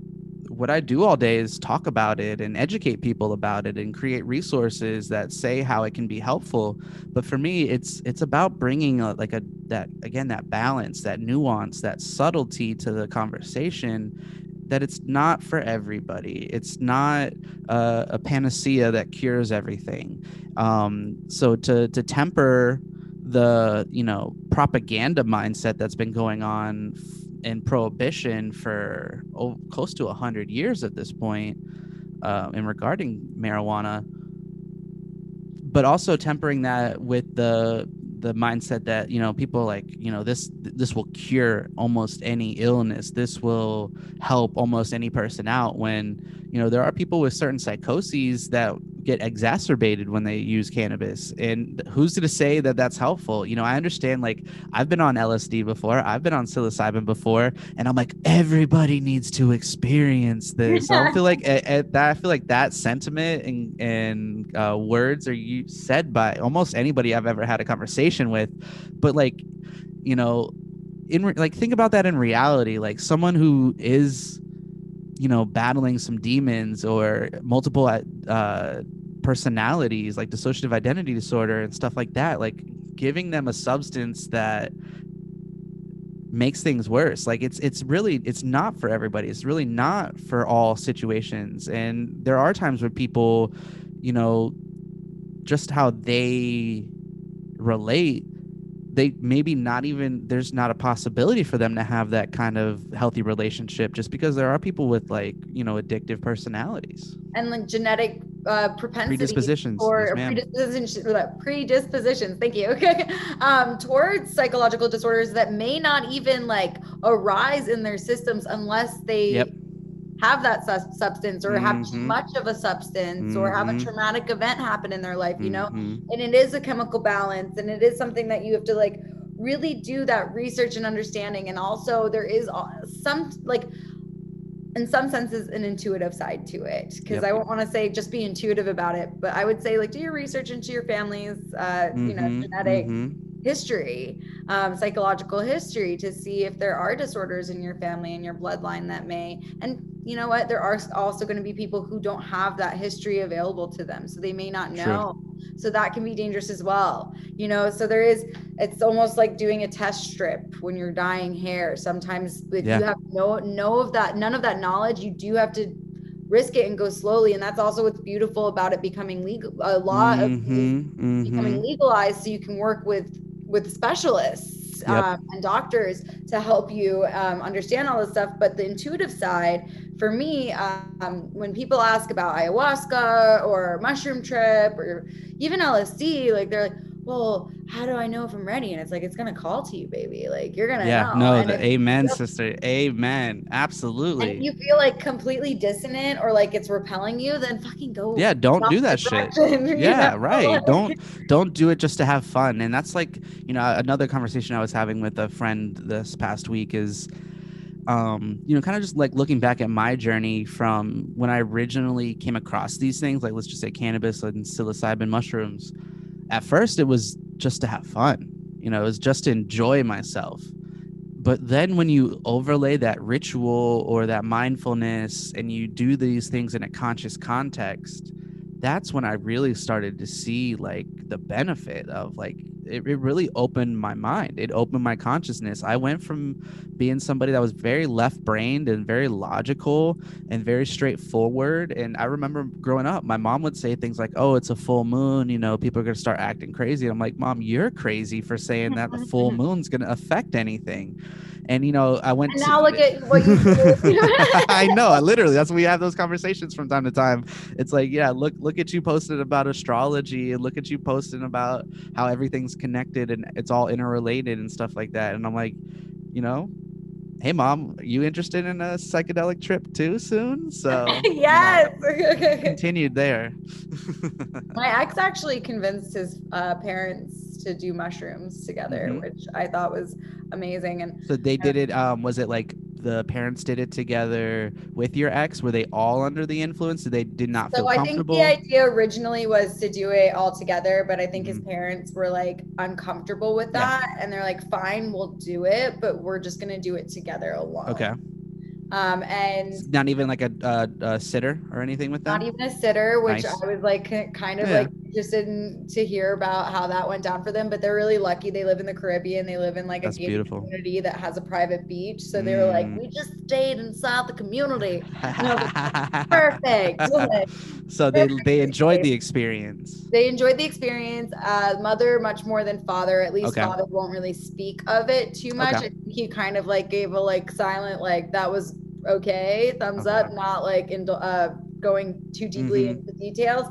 S4: what I do all day is talk about it and educate people about it and create resources that say how it can be helpful but for me it's it's about bringing a, like a that again that balance that nuance that subtlety to the conversation that it's not for everybody. It's not a, a panacea that cures everything. Um, so to to temper the you know propaganda mindset that's been going on in prohibition for oh, close to 100 years at this point uh, in regarding marijuana but also tempering that with the the mindset that you know people like you know this this will cure almost any illness. This will help almost any person out when you know there are people with certain psychoses that get exacerbated when they use cannabis. And who's going to say that that's helpful? You know i understand like i've been on lsd before i've been on psilocybin before and i'm like everybody needs to experience this. So i feel like (laughs) at, at that i feel like that sentiment and and uh, words are you said by almost anybody i've ever had a conversation with. But like you know in re- like think about that in reality. Like someone who is you know battling some demons or multiple uh personalities like dissociative identity disorder and stuff like that like giving them a substance that makes things worse. Like it's it's really it's not for everybody. It's really not for all situations. And there are times where people you know just how they relate they maybe not even there's not a possibility for them to have that kind of healthy relationship just because there are people with like you know addictive personalities.
S3: And like genetic uh, propensity
S4: predispositions.
S3: or
S4: yes,
S3: predispositions, predispositions. Thank you. Okay (laughs) um towards psychological disorders that may not even like arise in their systems unless they
S4: Yep.
S3: Have that sus- substance or have too
S4: Mhm.
S3: much of a substance or have a
S4: Mhm.
S3: traumatic event happen in their life you know
S4: Mhm.
S3: and it is a chemical balance and it is something that you have to like really do that research and understanding and also there is some like in some senses an intuitive side to it because
S4: Yep.
S3: i won't want to say just be intuitive about it but i would say like do your research into your family's uh you know genetic
S4: Mhm.
S3: History um, psychological history to see if there are disorders in your family and your bloodline that may and you know what there are also going to be people who don't have that history available to them so they may not know so that can be dangerous as well you know so there is it's almost like doing a test strip when you're dyeing hair sometimes if
S4: Yeah.
S3: you have no no of that none of that knowledge you do have to risk it and go slowly and that's also what's beautiful about it becoming legal a lot of these
S4: Mhm.
S3: becoming
S4: Mhm.
S3: legalized so you can work with with specialists
S4: Yep.
S3: um, and doctors to help you um, understand all this stuff but the intuitive side for me um, when people ask about ayahuasca or mushroom trip or even lsd like they're like well how do i know if i'm ready? And it's like it's gonna call to you baby. Like you're gonna
S4: yeah.
S3: know.
S4: No the amen sister. Amen. Absolutely.
S3: You feel like completely dissonant or like it's repelling you then fucking go
S4: yeah don't do that shit. (laughs) yeah
S3: know?
S4: right. (laughs) Don't don't do it just to have fun. And that's like you know another conversation i was having with a friend this past week is um, you know, kind of just like looking back at my journey from when I originally came across these things, like let's just say cannabis and psilocybin mushrooms. At first, it was just to have fun, you know, it was just to enjoy myself. But then when you overlay that ritual or that mindfulness and you do these things in a conscious context, that's when I really started to see like the benefit of like it, it really opened my mind. It opened my consciousness. I went from being somebody that was very left brained and very logical and very straightforward. And I remember growing up, my mom would say things like, Oh, it's a full moon, you know, people are gonna start acting crazy. I'm like, Mom, you're crazy for saying that the full (laughs) moon's gonna affect anything. And you know, I went
S3: And
S4: to-
S3: now look at what you do. (laughs)
S4: I know, literally. That's when we have those conversations from time to time. It's like, yeah, look, look at you posted about astrology, and look at you posting about how everything's connected and it's all interrelated and stuff like that. And I'm like, you know, hey, mom, you interested in a psychedelic trip too soon? So (laughs)
S3: yes.
S4: continued there. (laughs)
S3: My ex actually convinced his uh, parents to do mushrooms together,
S4: Mhm.
S3: which I thought was amazing. And
S4: so they did it. Um, was it like the parents did it together with your ex? Were they all under the influence? Did they did not
S3: so
S4: feel
S3: I think the idea originally was to do it all together, but I think his
S4: Mhm.
S3: parents were like uncomfortable with
S4: Yeah.
S3: that, and they're like, "Fine, we'll do it, but we're just gonna do it together alone."
S4: okay.
S3: Um, and
S4: Not even like a, a, a sitter or anything with that.
S3: not even a sitter, which
S4: Nice.
S3: I was like kind of
S4: Yeah.
S3: like interested in to hear about how that went down for them. But they're really lucky. They live in the Caribbean. They live in like
S4: That's
S3: a gated
S4: beautiful.
S3: community that has a private beach. So they were like,
S4: Mm.
S3: we just stayed inside the community. No, (laughs) Perfect. Like,
S4: so they they enjoyed the experience.
S3: they enjoyed the experience. Uh, mother much more than father. At least
S4: Okay.
S3: father won't really speak of it too much.
S4: Okay.
S3: He kind of like gave a like silent like that was okay, thumbs
S4: Okay.
S3: up, not like into uh, going too deeply
S4: Mhm.
S3: into details.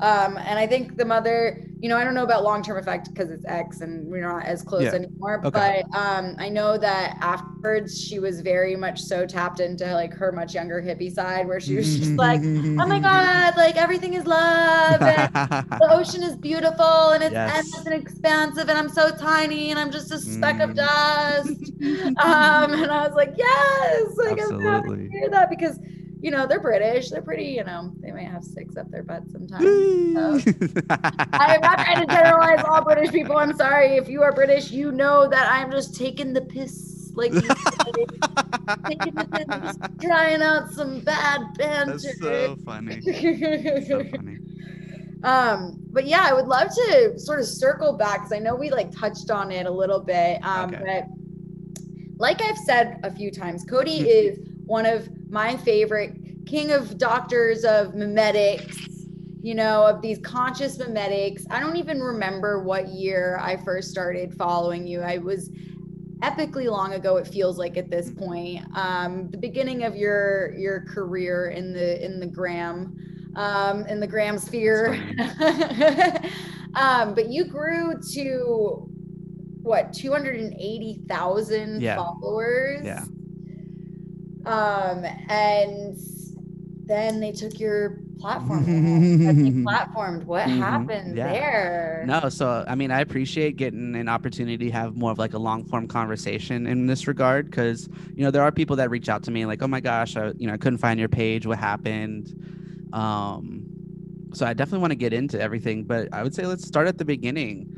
S3: Um, and I think the mother, you know, I don't know about long term effect because it's X and we're not as close
S4: Yeah.
S3: anymore.
S4: Okay.
S3: But um, I know that afterwards she was very much so tapped into like her much younger hippie side where she was just like, oh my (laughs) God, like everything is love. And (laughs) the ocean is beautiful and it's
S4: Yes.
S3: endless and expansive and I'm so tiny and I'm just a speck of
S4: Mm.
S3: dust. (laughs) um, and I was like, yes, like I'm happy
S4: Absolutely.
S3: to hear that because you know they're British, they're pretty, you know, they might have sticks up their butt sometimes. (laughs) I am not trying to generalize all British people. I'm sorry if you are British, you know that I'm just taking the piss, like taking the piss, just trying out some bad banter.
S4: That's so funny. (laughs) So funny.
S3: um but yeah i would love to sort of circle back because i know we like touched on it a little bit um
S4: Okay.
S3: but like i've said a few times cody (laughs) is one of my favorite king of doctors of memetics you know of these conscious memetics i don't even remember what year i first started following you. I was epically long ago it feels like at this point um the beginning of your your career in the in the gram um in the gram sphere. (laughs) Um but you grew to what 280,000
S4: Yeah.
S3: followers?
S4: Yeah.
S3: Um and then they took your platform (laughs) deplatformed what
S4: Mhm.
S3: happened
S4: Yeah.
S3: there
S4: No, so I mean, I appreciate getting an opportunity to have more of like a long form conversation in this regard because you know there are people that reach out to me like, oh my gosh, I you know I couldn't find your page, what happened? Um, so I definitely want to get into everything, but I would say let's start at the beginning.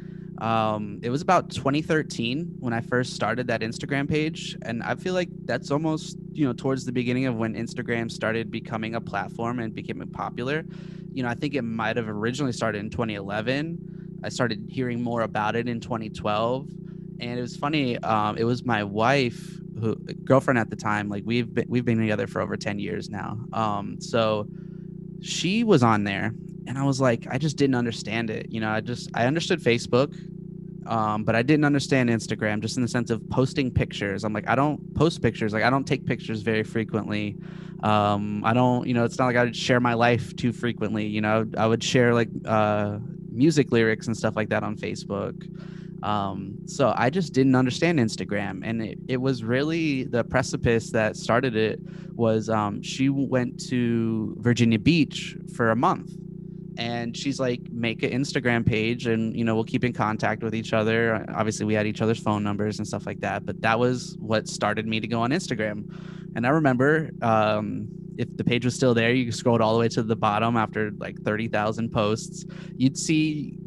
S4: Um, it was about 2013 when I first started that Instagram page, and I feel like that's almost you know towards the beginning of when Instagram started becoming a platform and becoming popular. You know, I think it might have originally started in 2011. I started hearing more about it in 2012, and it was funny. Um, it was my wife, who girlfriend at the time. Like we've been we've been together for over 10 years now. Um, so she was on there and I was like, I just didn't understand it. You know, I just I understood Facebook, um, but I didn't understand Instagram, just in the sense of posting pictures. I'm like, I don't post pictures. Like I don't take pictures very frequently. Um, I don't, you know, it's not like I would share my life too frequently. You know, I would share like uh, music lyrics and stuff like that on Facebook. Um, so I just didn't understand Instagram, and it, it was really the precipice that started it. Was um, she went to Virginia Beach for a month, and she's like make an instagram page and you know we'll keep in contact with each other. Obviously we had each other's phone numbers and stuff like that but that was what started me to go on instagram. And i remember um, if the page was still there you scrolled all the way to the bottom after like 30000 posts. You'd see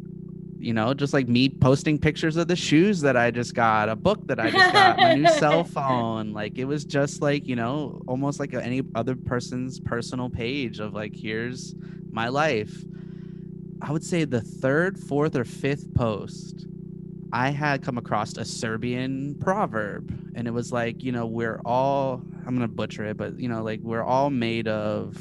S4: you know, just like me posting pictures of the shoes that I just got, a book that I just got, my new cell (laughs) phone. Like it was just like, you know, almost like any other person's personal page of like, here's my life. I would say the third, fourth, or fifth post, I had come across a Serbian proverb. And it was like, you know, we're all, I'm going to butcher it, but, you know, like we're all made of,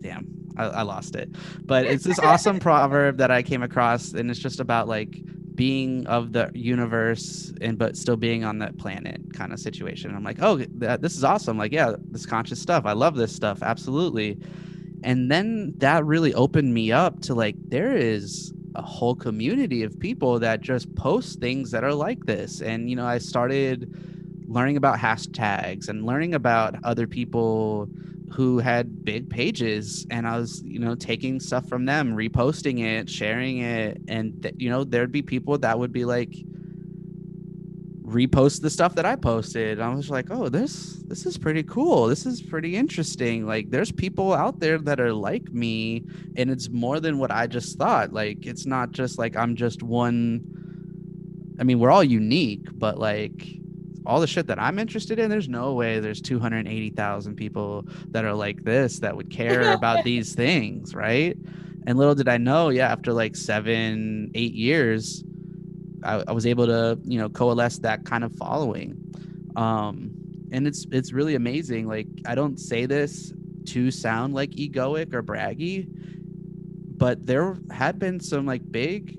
S4: damn, I, I lost it. But it's this (laughs) awesome proverb that I came across, and it's just about like being of the universe and but still being on that planet kind of situation. And I'm like, oh, that, this is awesome. Like, yeah, this conscious stuff. I love this stuff. Absolutely. And then that really opened me up to like, there is a whole community of people that just post things that are like this. And, you know, I started learning about hashtags and learning about other people who had big pages and I was, you know, taking stuff from them, reposting it, sharing it. And, th- you know, there'd be people that would be like, repost the stuff that I posted. I was like, oh, this this is pretty cool. This is pretty interesting. Like there's people out there that are like me and it's more than what I just thought. Like it's not just like I'm just one I mean, we're all unique, but like all the shit that I'm interested in, there's no way there's 280,000 people that are like this that would care (laughs) about these things, right? And little did I know, yeah, after like seven, eight years, I, I was able to, you know, coalesce that kind of following. Um, and it's it's really amazing. Like I don't say this to sound like egoic or braggy, but there had been some like big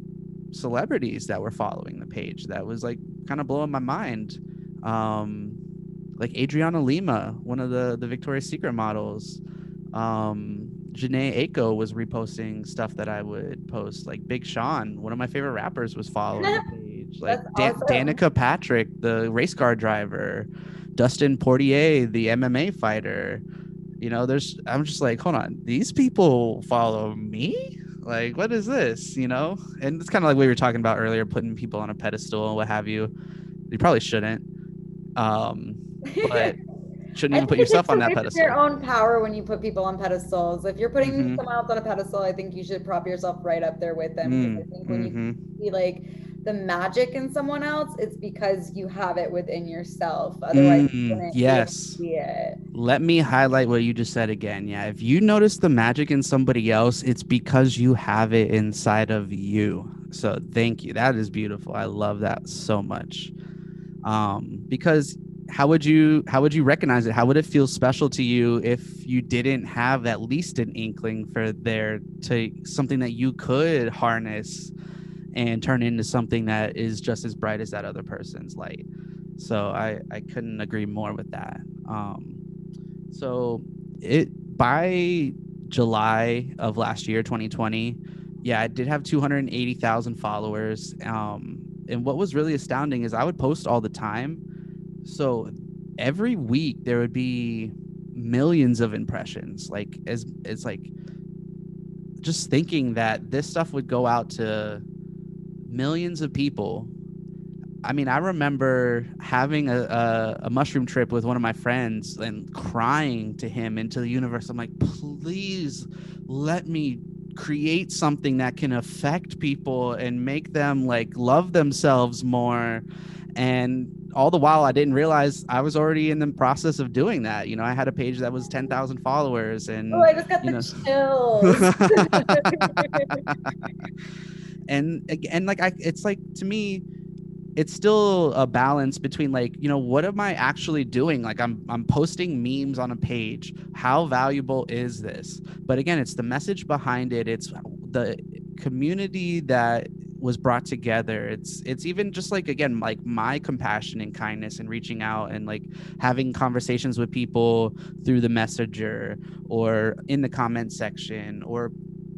S4: celebrities that were following the page that was like kind of blowing my mind um, like Adriana Lima, one of the the Victoria's Secret models. Um, Jhené Aiko was reposting stuff that I would post. Like Big Sean, one of my favorite rappers, was following the (laughs) page. Like Dan-
S3: awesome.
S4: Danica Patrick, the race car driver, Dustin Poirier, the MMA fighter. You know, there's. I'm just like, hold on, these people follow me. Like, what is this? You know, and it's kind of like we were talking about earlier, putting people on a pedestal and what have you. You probably shouldn't. Um, (laughs) but shouldn't even put yourself on that
S3: pedestal. Your own power when you put people on pedestals. If you're putting
S4: Mhm.
S3: someone else on a pedestal, I think you should prop yourself right up there with them. 'cause I
S4: Mm,
S3: think when you
S4: mhm.
S3: see like the magic in someone else, it's because you have it within yourself. Otherwise, you
S4: Mm,
S3: wouldn't be able to
S4: yes.
S3: see it.
S4: Let me highlight what you just said again. Yeah, if you notice the magic in somebody else, it's because you have it inside of you. So thank you. That is beautiful. I love that so much. Um, because how would you how would you recognize it? How would it feel special to you if you didn't have at least an inkling for there to something that you could harness and turn into something that is just as bright as that other person's light? So I I couldn't agree more with that. Um, so it by July of last year, 2020, yeah, I did have 280,000 followers. Um, and what was really astounding is I would post all the time. So every week there would be millions of impressions. Like as it's like just thinking that this stuff would go out to millions of people I mean, I remember having a, a, a mushroom trip with one of my friends and crying to him into the universe. I'm like, please let me create something that can affect people and make them like love themselves more. And all the while, I didn't realize I was already in the process of doing that. You know, I had a page that was 10,000 followers and
S3: Oh, I just got the
S4: know.
S3: chills. (laughs)
S4: and ag- and like I, it's like to me it's still a balance between like you know what am i actually doing like i'm i'm posting memes on a page how valuable is this but again it's the message behind it it's the community that was brought together. It's it's even just like again like my compassion and kindness and reaching out and like having conversations with people through the messenger or in the comment section or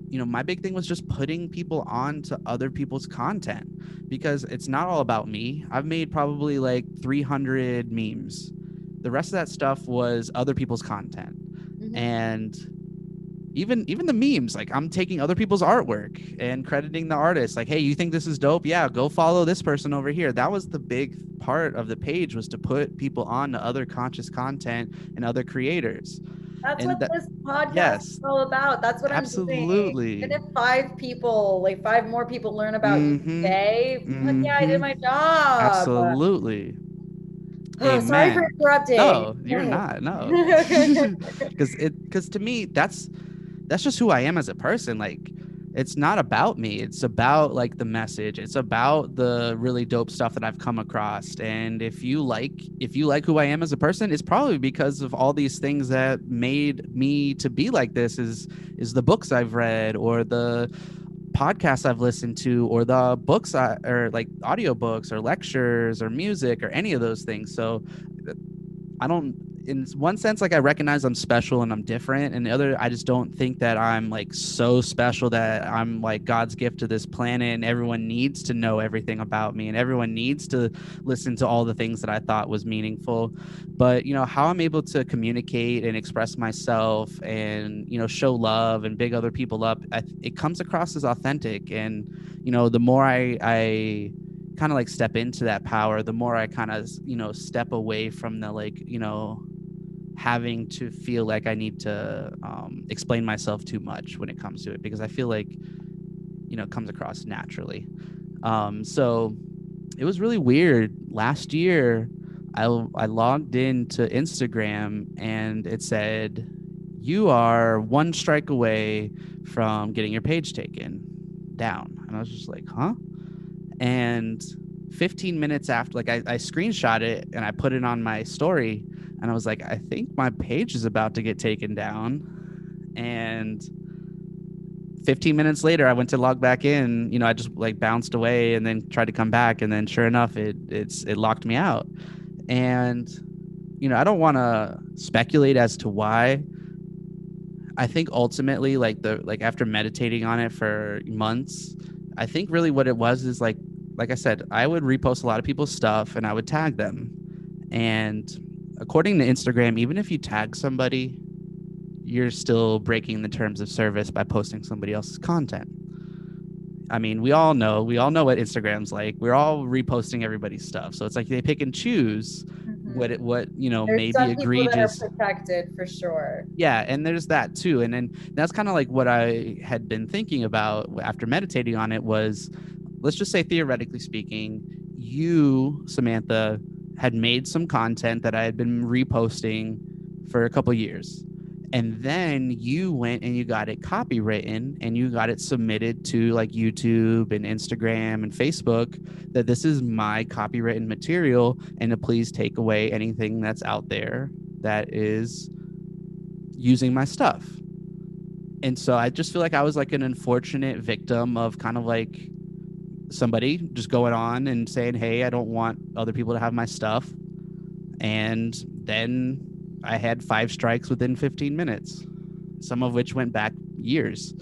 S4: you know my big thing was just putting people on to other people's content because it's not all about me. I've made probably like 300 memes. The rest of that stuff was other people's content.
S3: Mhm.
S4: and even even the memes like i'm taking other people's artwork and crediting the artist like hey you think this is dope yeah go follow this person over here that was the big part of the page was to put people on to other conscious content and other creators
S3: That's
S4: And
S3: what
S4: that-
S3: this podcast
S4: yes.
S3: is all about. That's what I'm
S4: Absolutely.
S3: And if five people, like five more people learn about you
S4: Mhm.
S3: today, fuck yeah, I did my job.
S4: absolutely (sighs)
S3: Oh, sorry for interrupting.
S4: no you're not no (laughs) (laughs) because it because to me that's that's just who i am as a person like it's not about me it's about like the message it's about the really dope stuff that i've come across and if you like if you like who i am as a person it's probably because of all these things that made me to be like this is is the books i've read or the podcasts I've listened to or the books I, or like audiobooks or lectures or music or any of those things. So uh, I don't in one sense like I recognize I'm special and I'm different and the other I just don't think that I'm like so special that I'm like God's gift to this planet and everyone needs to know everything about me and everyone needs to listen to all the things that I thought was meaningful. But you know how I'm able to communicate and express myself and you know show love and big other people up I, it comes across as authentic. And you know the more I I kind of like step into that power the more I kind of you know step away from the like you know having to feel like I need to um, explain myself too much when it comes to it because I feel like you know it comes across naturally. Um, so it was really weird. Last year, I I logged into Instagram and it said you are one strike away from getting your page taken down, and I was just like, huh? And 15 minutes after, like I, I screenshot it and I put it on my story and I was like, I think my page is about to get taken down. And 15 minutes later, I went to log back in. You know, I just like bounced away and then tried to come back, and then sure enough, it it's it locked me out. And you know, I don't want to speculate as to why. I think ultimately, like the like after meditating on it for months, I think really what it was is like like I said, I would repost a lot of people's stuff and I would tag them. And according to Instagram, even if you tag somebody, you're still breaking the terms of service by posting somebody else's content. I mean, we all know, we all know what Instagram's like. We're all reposting everybody's stuff. So it's like they pick and choose
S3: Mhm.
S4: what it what, you know,
S3: There's
S4: maybe egregious.
S3: protected for sure.
S4: Yeah, and there's that too. And then that's kind of like what I had been thinking about after meditating on it was let's just say theoretically speaking, you, Samantha, had made some content that I had been reposting for a couple years. And then you went and you got it copywritten and you got it submitted to like YouTube and Instagram and Facebook that this is my copywritten material and to please take away anything that's out there that is using my stuff. And so I just feel like I was like an unfortunate victim of kind of like somebody just going on and saying, Hey, I don't want other people to have my stuff. And then I had five strikes within 15 minutes, some of which went back years.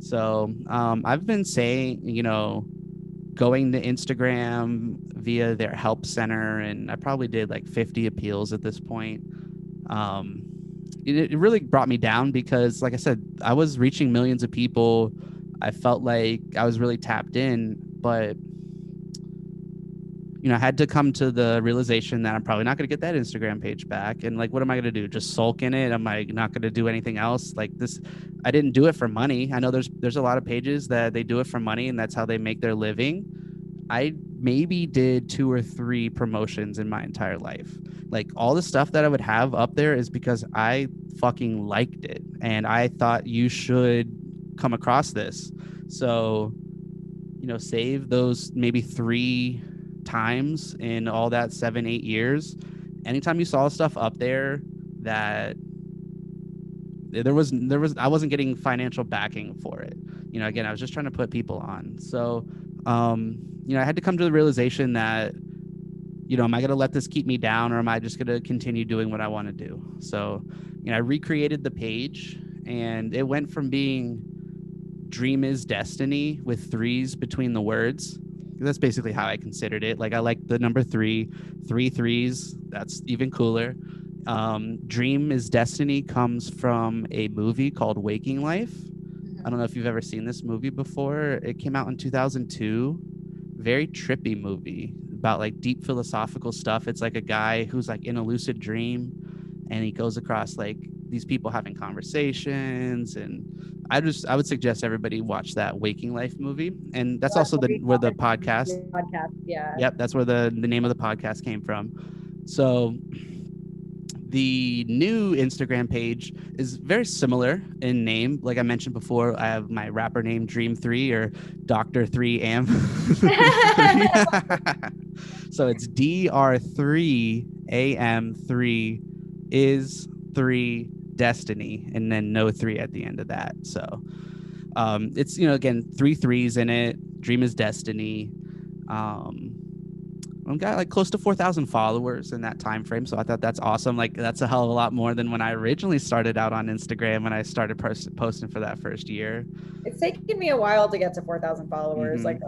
S4: So um, I've been saying, you know, going to Instagram via their help center, and I probably did like 50 appeals at this point. Um, it, it really brought me down because, like I said, I was reaching millions of people. I felt like I was really tapped in, but you know, I had to come to the realization that I'm probably not going to get that Instagram page back. And like, what am I going to do? Just sulk in it? Am I not going to do anything else? Like this, I didn't do it for money. I know there's there's a lot of pages that they do it for money, and that's how they make their living. I maybe did two or three promotions in my entire life. Like all the stuff that I would have up there is because I fucking liked it and I thought you should come across this. So, you know, save those maybe three times in all that seven, eight years. Anytime you saw stuff up there that there was there was I wasn't getting financial backing for it. You know, again, I was just trying to put people on. So um, you know, I had to come to the realization that, you know, am I going to let this keep me down or am I just going to continue doing what I want to do? So, you know, I recreated the page and it went from being dream is destiny with threes between the words. That's basically how I considered it. Like, I like the number three, three threes. That's even cooler. Um, Dream is Destiny comes from a movie called Waking Life. I don't know if you've ever seen this movie before. It came out in 2002. Very trippy movie about like deep philosophical stuff. It's like a guy who's like in a lucid dream and he goes across like these people having conversations and I just I would suggest everybody watch that Waking Life movie. And that's
S3: Yeah,
S4: also the where the podcast
S3: podcast. Yeah.
S4: Yep, that's where the the name of the podcast came from. So the new Instagram page is very similar in name. Like I mentioned before, I have my rapper name Dream Three or Doctor Three Am. (laughs) so it's DR three AM three is three Destiny, and then no three at the end of that. So um, it's you know again three threes in it. Dream is Destiny. Um, I've got like close to 4,000 followers in that time frame. So I thought that's awesome. Like that's a hell of a lot more than when I originally started out on Instagram when I started pers- posting for that first year.
S3: It's taken me a while to get to 4,000 followers,
S4: Mhm.
S3: like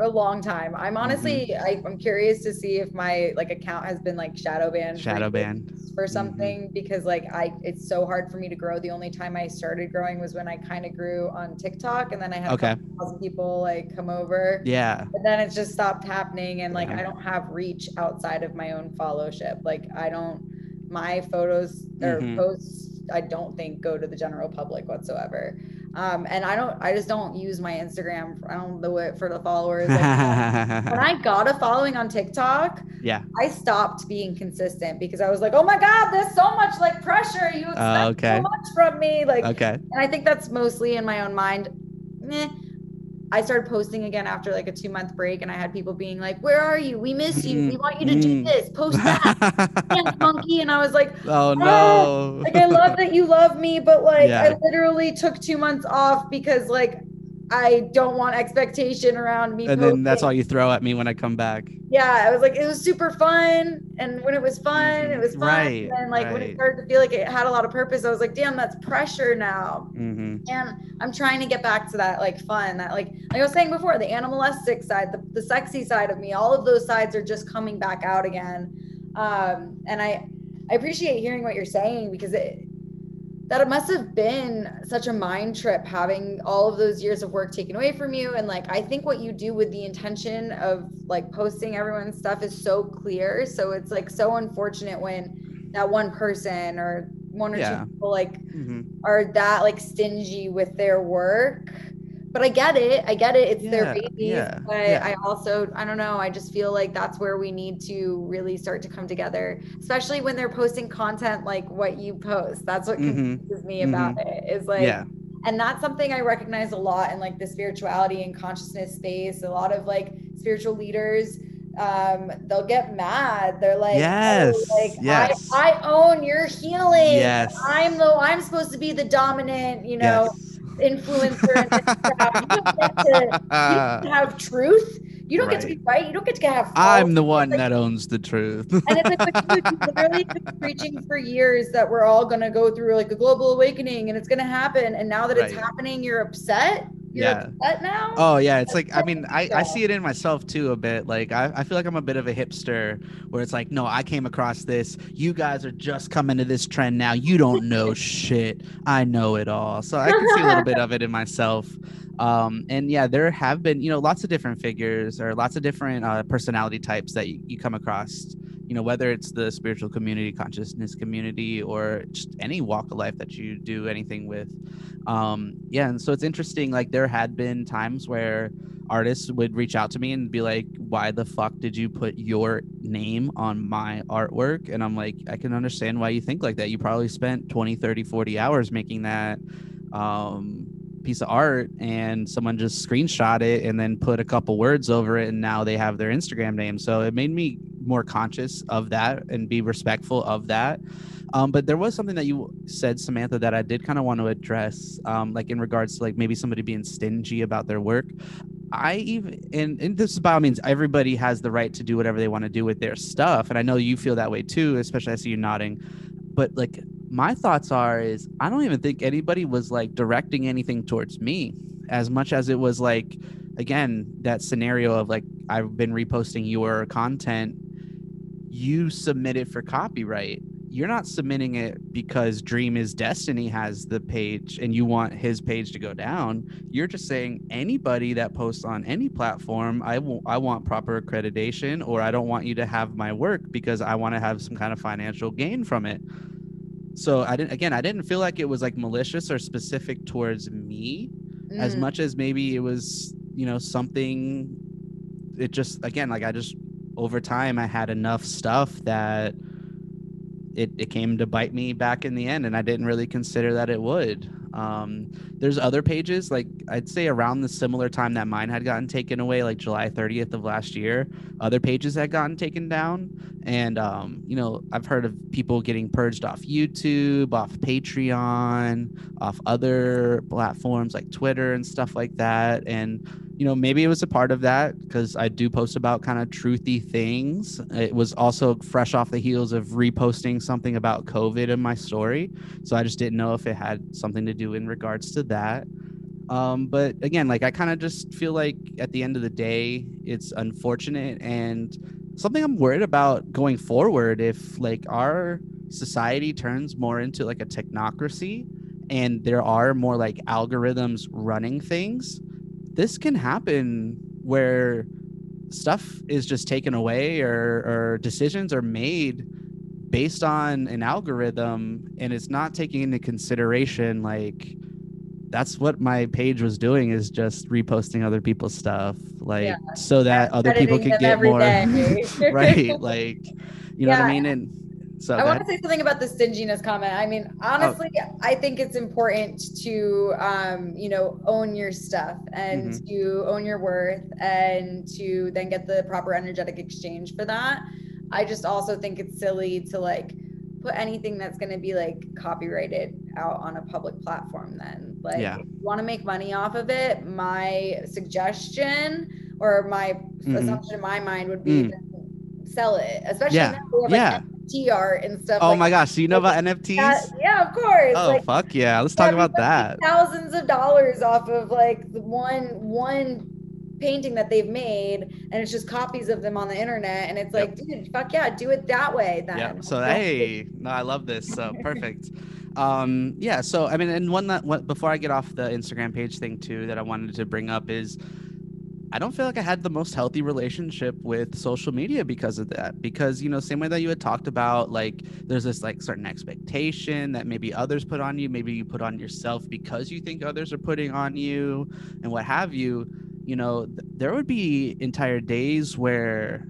S3: a, long time. I'm honestly, I, I'm curious to see if my like account has been like shadow banned.
S4: Shadow banned.
S3: For something because like I, it's so hard for me to grow. The only time I started growing was when I kind of grew on TikTok, and then I had
S4: Okay.
S3: thousand people like come over.
S4: Yeah.
S3: But then it just stopped happening, and like
S4: Yeah.
S3: I don't have reach outside of my own followship. Like I don't, my photos or
S4: Mhm.
S3: posts, I don't think go to the general public whatsoever. Um, and I don't, I just don't use my Instagram. I don't do it for the followers. (laughs) Like, when I got a following on TikTok,
S4: yeah.
S3: I stopped being consistent because I was like, oh my God, there's so much like pressure. You expect
S4: Oh, okay.
S3: so much from me. Like,
S4: Okay.
S3: and I think that's mostly in my own mind. Meh. I started posting again after like a two month break, and I had people being like, "Where are you? We miss you. We want you to do
S4: Mm.
S3: this. Post that, (laughs) dance monkey." And I was like, (laughs)
S4: oh no.
S3: "Like I love that you love me, but like
S4: Yeah.
S3: I literally took two months off because like I don't want expectation around me."
S4: and then that's
S3: posting."
S4: all you throw at me when I come back.
S3: yeah, I was like, it was super fun. And when it was fun, it was fun.
S4: Right,
S3: and like when it started to feel like it had a lot of purpose, I was like, damn, that's pressure now.
S4: Mm-hmm.
S3: And I'm trying to get back to that like fun, that like like I was saying before, the animalistic side, the, the sexy side of me, all of those sides are just coming back out again. Um, and I I appreciate hearing what you're saying because it that it must have been such a mind trip having all of those years of work taken away from you. And like i think what you do with the intention of like posting everyone's stuff is so clear. So it's like so unfortunate when that one person or one or
S4: Yeah.
S3: two people like
S4: hmm
S3: are that like stingy with their work but i get it i get it it's their
S4: Yeah,
S3: babies
S4: yeah,
S3: but
S4: yeah.
S3: i also i don't know i just feel like that's where we need to really start to come together especially when they're posting content like what you post that's what
S4: Mhm,
S3: confuses me about it is like and that's something i recognize a lot in like the spirituality and consciousness space a lot of like spiritual leaders um they'll get mad they're like oh,
S4: Yes,
S3: like
S4: yes.
S3: I, I own your healing
S4: Yes.
S3: i'm the i'm supposed to be the dominant you know influencer this crowd. you don't get to you don't (laughs) have truth you don't get to be right you don't get to have
S4: I'm the one
S3: Like,
S4: that owns the truth. (laughs)
S3: and it's like you, you literally been preaching for years that we're all gonna go through like a global awakening and it's gonna happen. And now that it's
S4: Right.
S3: happening, you're upset. You're
S4: Yeah.
S3: now.
S4: Oh yeah, it's like I mean I, I see it in myself too a bit. Like I, I feel like I'm a bit of a hipster where it's like, no, I came across this. You guys are just coming to this trend now. You don't know (laughs) shit. I know it all. So I can see a little bit of it in myself. Um, and yeah, there have been, you know, lots of different figures or lots of different uh, personality types that you, you come across. You know, whether it's the spiritual community, consciousness community, or just any walk of life that you do anything with um yeah and so it's interesting like there had been times where artists would reach out to me and be like why the fuck did you put your name on my artwork? And i'm like i can understand why you think like that. You probably spent 20 30 40 hours making that um piece of art and someone just screenshot it and then put a couple words over it and now they have their instagram name. So it made me more conscious of that and be respectful of that um, but there was something that you said, Samantha, that I did kind of want to address, um, like in regards to like maybe somebody being stingy about their work. I even and, and this is by all means, everybody has the right to do whatever they want to do with their stuff, and I know you feel that way too. Especially I see you nodding, but like my thoughts are is I don't even think anybody was like directing anything towards me as much as it was like again that scenario of like I've been reposting your content you submit it for copyright you're not submitting it because Dream is Destiny has the page and you want his page to go down. You're just saying anybody that posts on any platform, I w- I want proper accreditation or I don't want you to have my work because I want to have some kind of financial gain from it. So I didn't again, I didn't feel like it was like malicious or specific towards me as
S3: Mm.
S4: much as maybe it was, you know, something it just again like I just over time I had enough stuff that it, it came to bite me back in the end and i didn't really consider that it would. Um, there's other pages like i'd say around the similar time that mine had gotten taken away like july 30th of last year other pages had gotten taken down. And um, you know i've heard of people getting purged off youtube off patreon off other platforms like twitter and stuff like that. And you know, maybe it was a part of that because I do post about kind of truthy things. It was also fresh off the heels of reposting something about COVID in my story. So I just didn't know if it had something to do in regards to that. Um, but again, like I kind of just feel like at the end of the day, it's unfortunate and something I'm worried about going forward if like our society turns more into like a technocracy and there are more like algorithms running things this can happen where stuff is just taken away or, or decisions are made based on an algorithm and it's not taking into consideration like that's what my page was doing is just reposting other people's stuff like
S3: Yeah.
S4: so that other people could get more (laughs) right like you know what i mean? And so
S3: I want to say something about the stinginess comment. I mean, honestly, I think it's important to, um, you know, own your stuff and
S4: Mm-hmm.
S3: to own your worth and to then get the proper energetic exchange for that. I just also think it's silly to like put anything that's going to be like copyrighted out on a public platform then like
S4: Yeah.
S3: if you want to make money off of it my suggestion or my
S4: Mhm.
S3: assumption in my mind would be
S4: Mm.
S3: to sell it especially
S4: Yeah.
S3: now we have,
S4: Yeah.
S3: NFT art and stuff
S4: oh
S3: like
S4: my gosh so you know about nfts
S3: that. yeah of course
S4: oh
S3: like
S4: fuck yeah. Let's talk about that.
S3: thousands of dollars off of like the one one painting that they've made and it's just copies of them on the internet and it's like dude fuck yeah do it that way then.
S4: Yeah so (laughs) hey no i love this so perfect. Um yeah so i mean and one that before i get off the instagram page thing too that i wanted to bring up is i don't feel like i had the most healthy relationship with social media because of that because you know same way that you had talked about like there's this like certain expectation that maybe others put on you maybe you put on yourself because you think others are putting on you and what have you you know th- there would be entire days where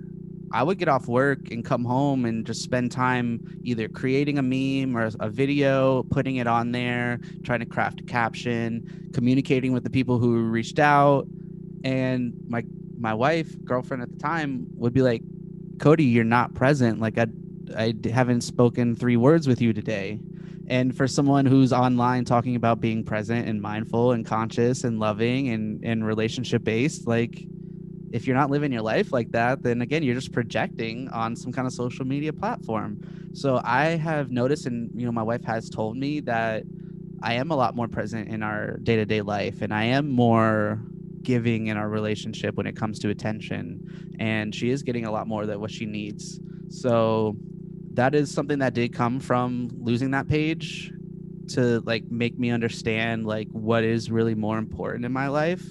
S4: I would get off work and come home and just spend time either creating a meme or a video, putting it on there, trying to craft a caption, communicating with the people who reached out. And my my wife, girlfriend at the time, would be like, "Cody, you're not present. Like i i haven't spoken three words with you today." And for someone who's online talking about being present and mindful and conscious and loving and and relationship based, like if you're not living your life like that, then again, you're just projecting on some kind of social media platform. So I have noticed, and you know, my wife has told me that I am a lot more present in our day to day life, and I am more giving in our relationship when it comes to attention. And she is getting a lot more than what she needs. So that is something that did come from losing that page to like make me understand like what is really more important in my life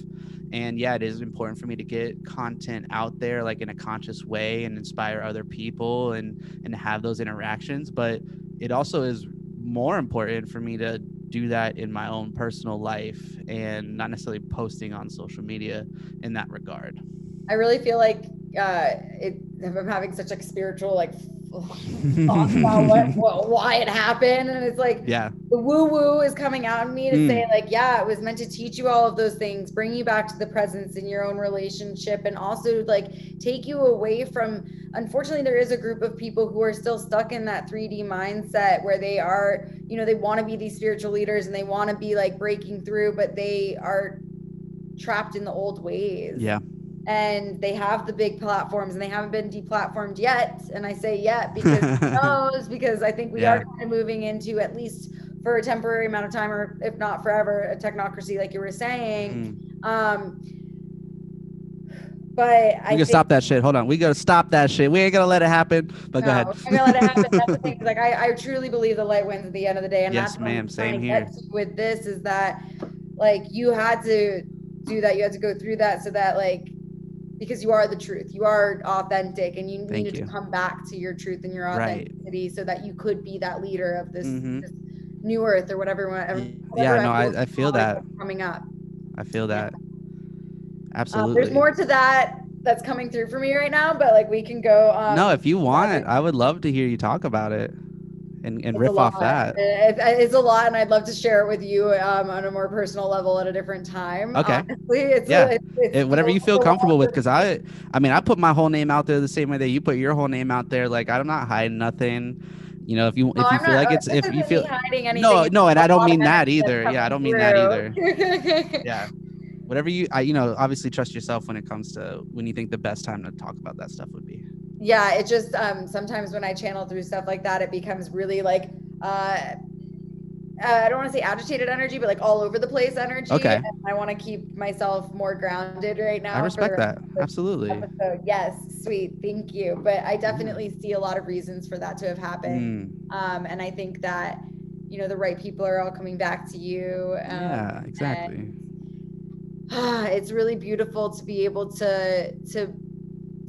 S4: and yeah it is important for me to get content out there like in a conscious way and inspire other people and and have those interactions but it also is more important for me to do that in my own personal life and not necessarily posting on social media in that regard.
S3: I really feel like uh, it, I'm having such like spiritual like thoughts about what, what why it happened, and it's like
S4: yeah.
S3: the woo woo is coming out in me to
S4: Mm.
S3: say like yeah it was meant to teach you all of those things bring you back to the presence in your own relationship and also like take you away from unfortunately there is a group of people who are still stuck in that 3d mindset where they are you know they want to be these spiritual leaders and they want to be like breaking through but they are trapped in the old ways.
S4: Yeah
S3: and they have the big platforms and they haven't been deplatformed yet and i say yet because who (laughs) knows because i think we
S4: Yeah.
S3: are kind of moving into at least for a temporary amount of time or if not forever a technocracy like you were saying
S4: Mm.
S3: um but I
S4: We can
S3: think-
S4: stop that shit. Hold on. We gotta stop that shit. We ain't gonna let it happen. But go ahead.
S3: I'm gonna let it happen. That's the (laughs) thing. Like I, I truly believe the light wins at the end of the day, and
S4: Yes,
S3: that's
S4: ma'am. Same here.
S3: with this is that, like, you had to do that. You had to go through that so that, like, because you are the truth, you are authentic, and you
S4: Thank
S3: needed
S4: you.
S3: to come back to your truth and your
S4: Right.
S3: authenticity so that you could be that leader of this,
S4: Mhm.
S3: this new earth or whatever. whatever
S4: Yeah, no, I, I feel that.
S3: coming up.
S4: I feel that.
S3: Um,
S4: Absolutely.
S3: there's more to that that's coming through for me right now, but like we can go. Um,
S4: no, if you want,
S3: it.
S4: I would love to hear you talk about it and, and riff off that.
S3: It's a lot, and I'd love to share it with you um, on a more personal level at a different time.
S4: Okay.
S3: Honestly, it's
S4: Yeah.
S3: it's, it's
S4: It, whatever you feel
S3: it's a lot
S4: comfortable with because i i mean i put my whole name out there the same way that you put your whole name out there. Like i'm not hiding nothing. You know if you
S3: No,
S4: if you
S3: I'm
S4: feel
S3: not-
S4: like it's if you feel
S3: hiding anything,
S4: no no and i don't mean that either. Yeah i don't mean that either. yeah. Whatever you i you know obviously trust yourself when it comes to when you think the best time to talk about that stuff would be
S3: yeah it just um sometimes when i channel through stuff like that it becomes really like uh uh, I don't want to say agitated energy, but like all over the place energy.
S4: Okay.
S3: And I want to keep myself more grounded right now.
S4: i respect that
S3: rest of the
S4: absolutely
S3: episode. Yes, sweet. Thank you. But I definitely see a lot of reasons for that to have happened.
S4: Mm,
S3: Um, and I think that, you know, the right people are all coming back to you. Um,
S4: yeah exactly
S3: and, ah, (sighs) it's really beautiful to be able to to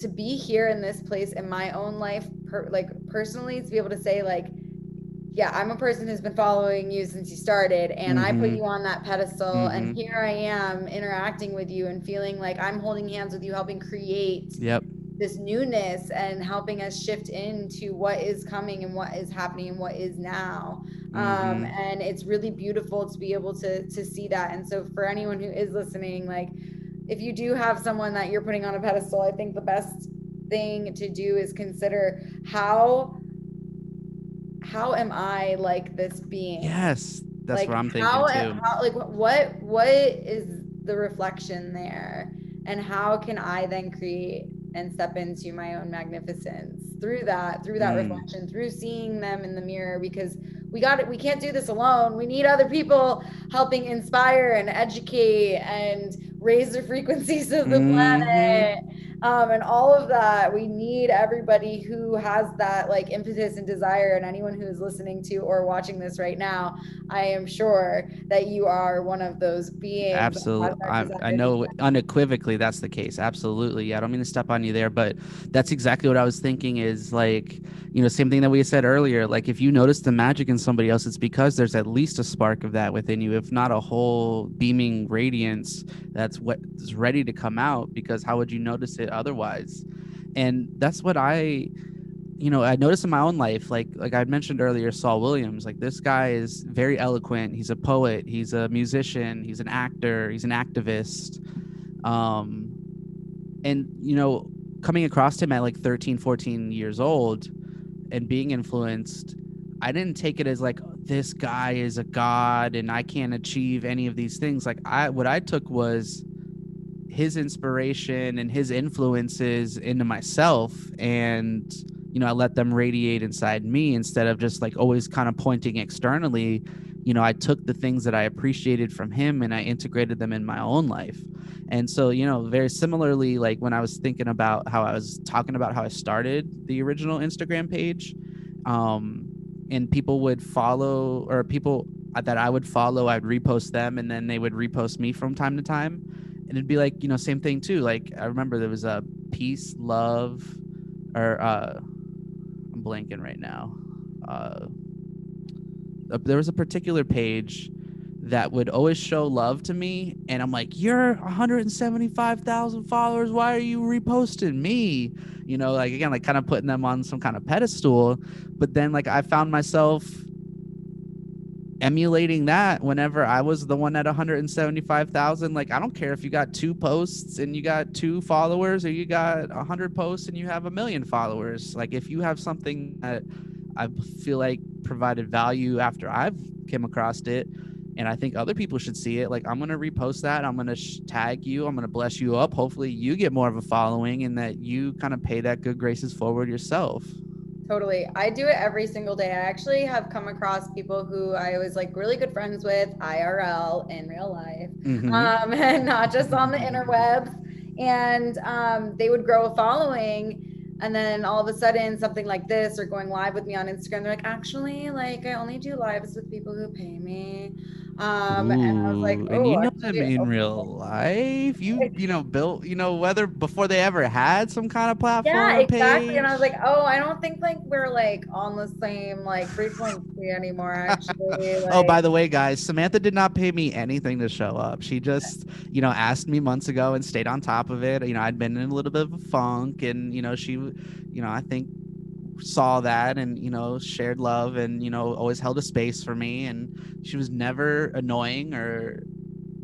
S3: to be here in this place in my own life, per, like personally, to be able to say like, yeah, I'm a person who's been following you since you started, and I put
S4: Mhm.
S3: you on that pedestal, and
S4: Mhm.
S3: here I am interacting with you and feeling like I'm holding hands with you, helping create
S4: yep
S3: this newness and helping us shift into what is coming and what is happening and what is now um,
S4: Mhm.
S3: and it's really beautiful to be able to to see that and so for anyone who is listening like if you do have someone that you're putting on a pedestal i think the best thing to do is consider how how am i like this being?
S4: Yes that's
S3: like
S4: what i'm thinking
S3: how,
S4: too.
S3: how like what what is the reflection there? And how can i then create and step into my own magnificence through that through that
S4: Mm.
S3: reflection through seeing them in the mirror because we got it we can't do this alone we need other people helping inspire and educate and raise the (laughs) frequencies of the
S4: Mhm.
S3: planet um, and all of that we need everybody who has that like impetus and desire and anyone who is listening to or watching this right now i am sure that you are one of those beings
S4: Absolutely. I, I know unequivocally that's the case. Absolutely. Yeah. I don't mean to step on you there, but that's exactly what I was thinking is like, you know, same thing that we said earlier. Like, if you notice the magic in somebody else, it's because there's at least a spark of that within you, if not a whole beaming radiance that's what is ready to come out. Because how would you notice it otherwise? And that's what I you know i noticed in my own life like like i mentioned earlier saul williams like this guy is very eloquent he's a poet he's a musician he's an actor he's an activist um and you know coming across him at like 13 14 years old and being influenced i didn't take it as like this guy is a god and i can't achieve any of these things. Like i what i took was his inspiration and his influences into myself and you know i let them radiate inside me instead of just like always kind of pointing externally. You know i took the things that i appreciated from him and i integrated them in my own life and so you know very similarly like when i was thinking about how i was talking about how i started the original instagram page um and people would follow or people that i would follow i'd repost them and then they would repost me from time to time. And it'd be like you know same thing too. Like i remember there was a peace love or uh i'm blanking right now. Uh there was a particular page that would always show love to me and i'm like you're 175000 followers why are you reposting me you know like again like kind of putting them on some kind of pedestal but then like i found myself emulating that whenever I was the one at 175,000. Like, I don't care if you got two posts and you got two followers or you got 100 posts and you have a million followers. Like, if you have something that I feel like provided value after I've came across it, and I think other people should see it. Like, I'm going to repost that. I'm going to sh- tag you. I'm going to bless you up. Hopefully, you get more of a following and that you kind of pay that good graces forward yourself.
S3: Totally. I do it every single day. I actually have come across people who I was like really good friends with IRL in real life,
S4: Mhm.
S3: um, (laughs) and not just on the interwebs. and um, they would grow a following. And then all of a sudden, something like this or going live with me on Instagram, they're like, actually, like I only do lives with people who pay me. Um, and I was like, oh,
S4: and you know them in
S3: okay."
S4: real (laughs) life. You you know built you know whether before they ever had some kind of platform.
S3: Yeah, exactly. And I was like, oh, I don't think like we're like on the same like frequency anymore. Actually, (laughs)
S4: oh, by the way, guys, Samantha did not pay me anything to show up. She just, you know, asked me months ago and stayed on top of it. You know, I'd been in a little bit of a funk, and you know, she, you know, I think saw that and you know shared love and you know always held a space for me and she was never annoying or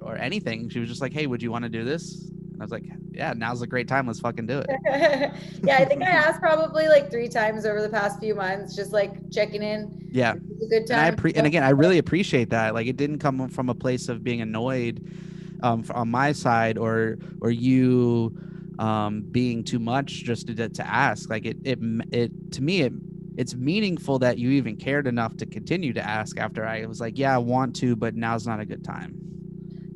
S4: or anything she was just like hey would you want to do this and i was like yeah now's a great time let's fucking do it (laughs)
S3: yeah, I think I asked probably like three times over the past few months, just like checking in.
S4: yeah
S3: It was a good
S4: and I
S3: time.
S4: appre- and again, I really appreciate that. Like, it didn't come from a place of being annoyed, um, on my side, or or you, um, being too much just to to ask. Like, it it it to me it it's meaningful that you even cared enough to continue to ask after I was like, yeah, I want to, but now's not a good time.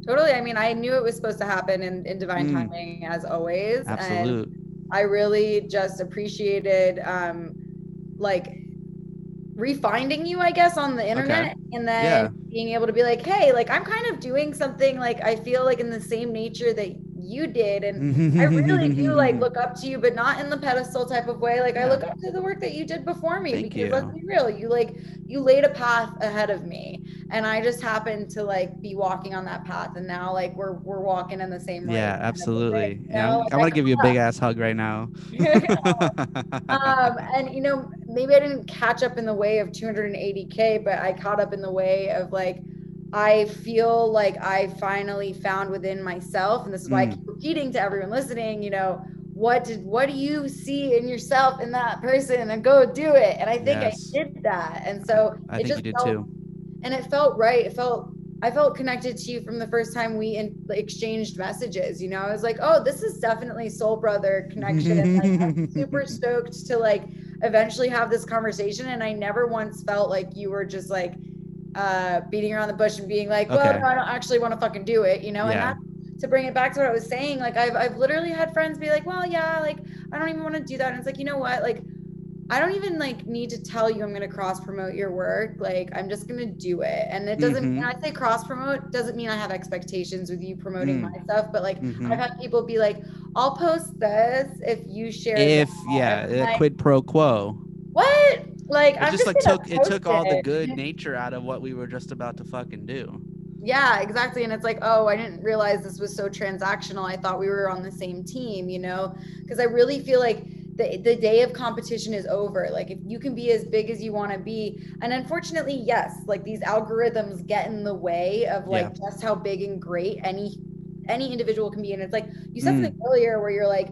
S3: totally. I mean, I knew it was supposed to happen in, in divine
S4: Mm.
S3: timing as always. And I really just appreciated um like refinding you, I guess, on the internet and then
S4: Yeah.
S3: being able to be like, hey, like I'm kind of doing something like I feel like in the same nature that you did. And I really do (laughs) like look up to you, but not in the pedestal type of way. Like I look up to the work that you did before me
S4: Thank
S3: because let's be real, you like you laid a path ahead of me, and I just happened to like be walking on that path, and now like we're we're walking in the same. way,
S4: Yeah,
S3: kind of a
S4: absolutely.
S3: thing, you know? Like,
S4: I want to give you a big ass hug right now. (laughs)
S3: um, (laughs) and you know, maybe I didn't catch up in the way of 280k, but I caught up in the way of like I feel like I finally found within myself, and this is why I
S4: Mm.
S3: keep repeating to everyone listening, you know, what did what do you see in yourself in that person, and go do it. And I think
S4: Yes.
S3: I did that, and so
S4: I
S3: it
S4: think
S3: just
S4: you did
S3: felt,
S4: too.
S3: and it felt right. It felt I felt connected to you from the first time we in, exchanged messages. You know, I was like, oh, this is definitely soul brother connection. and like, I'm (laughs) super stoked to like eventually have this conversation. And I never once felt like you were just like uh, beating around the bush and being like, well,
S4: Okay.
S3: no, I don't actually want to fucking do it. You know,
S4: Yeah.
S3: and that, to bring it back to what I was saying, like I've I've literally had friends be like, well, yeah, like I don't even want to do that. And it's like, you know what, like. I don't even like need to tell you I'm going to cross promote your work. Like I'm just going to do it. And it doesn't
S4: Mhm.
S3: when I say cross promote doesn't mean I have expectations with you promoting
S4: Mm.
S3: my stuff, but like
S4: Mhm.
S3: I've had people be like, "I'll post this if you share."
S4: If yeah,
S3: like,
S4: quid pro quo.
S3: what? Like
S4: It
S3: I'm
S4: just like took it took all the good nature out of what we were just about to fucking do.
S3: Yeah, exactly. And it's like, oh, I didn't realize this was so transactional. I thought we were on the same team, you know? Because I really feel like the, the day of competition is over. Like, if you can be as big as you want to be. And unfortunately, yes, like these algorithms get in the way of like just how big and great any any individual can be. And it's like you said
S4: Mm.
S3: something earlier where you're like,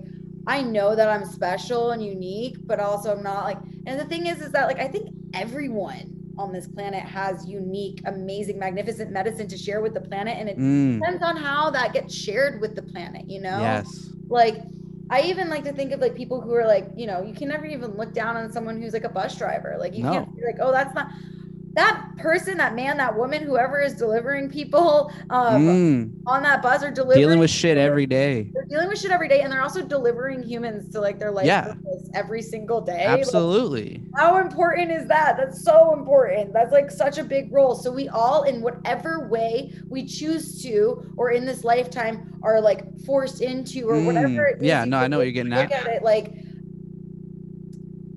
S3: I know that I'm special and unique, but also I'm not like, and the thing is, is that like, I think everyone on this planet has unique, amazing, magnificent medicine to share with the planet. And it
S4: Mm,
S3: depends on how that gets shared with the planet, you know?
S4: yes.
S3: Like, I even like to think of like people who are like, you know, you can never even look down on someone who's like a bus driver. Like, you can't be like, oh, that's not that person, that man, that woman, whoever is delivering people um,
S4: Mm,
S3: on that bus or delivering
S4: dealing with shit every day.
S3: they're dealing with shit every day and they're also delivering humans to like their life
S4: Yeah.
S3: purpose every single day. Like,
S4: Absolutely.
S3: how important is that? That's so important. That's like such a big role. So we all, in whatever way we choose to, or in this lifetime, are like forced into, or whatever.
S4: Mm,
S3: it is
S4: yeah, no, I know what you're getting at.
S3: at it like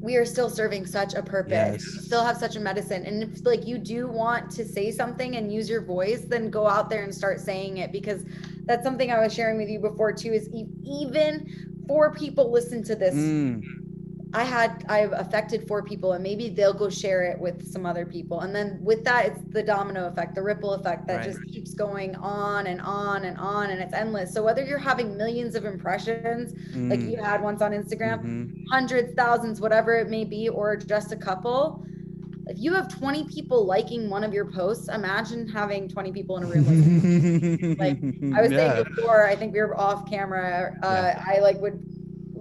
S3: we are still serving such a purpose.
S4: Yes.
S3: We still have such a medicine. And if like you do want to say something and use your voice, then go out there and start saying it because that's something I was sharing with you before too. Is even four people listen to this
S4: Mm,
S3: I had I've affected four people and maybe they'll go share it with some other people. And then with that it's the domino effect, the ripple effect that
S4: Right.
S3: just keeps going on and on and on and it's endless. So whether you're having millions of impressions like
S4: mm,
S3: you had once on Instagram,
S4: mhm.
S3: hundreds, thousands, whatever it may be, or just a couple, if you have 20 people liking one of your posts, imagine having 20 people in a room. (laughs) Like, I was
S4: Yeah.
S3: saying before, I think we were off camera. Uh, I like would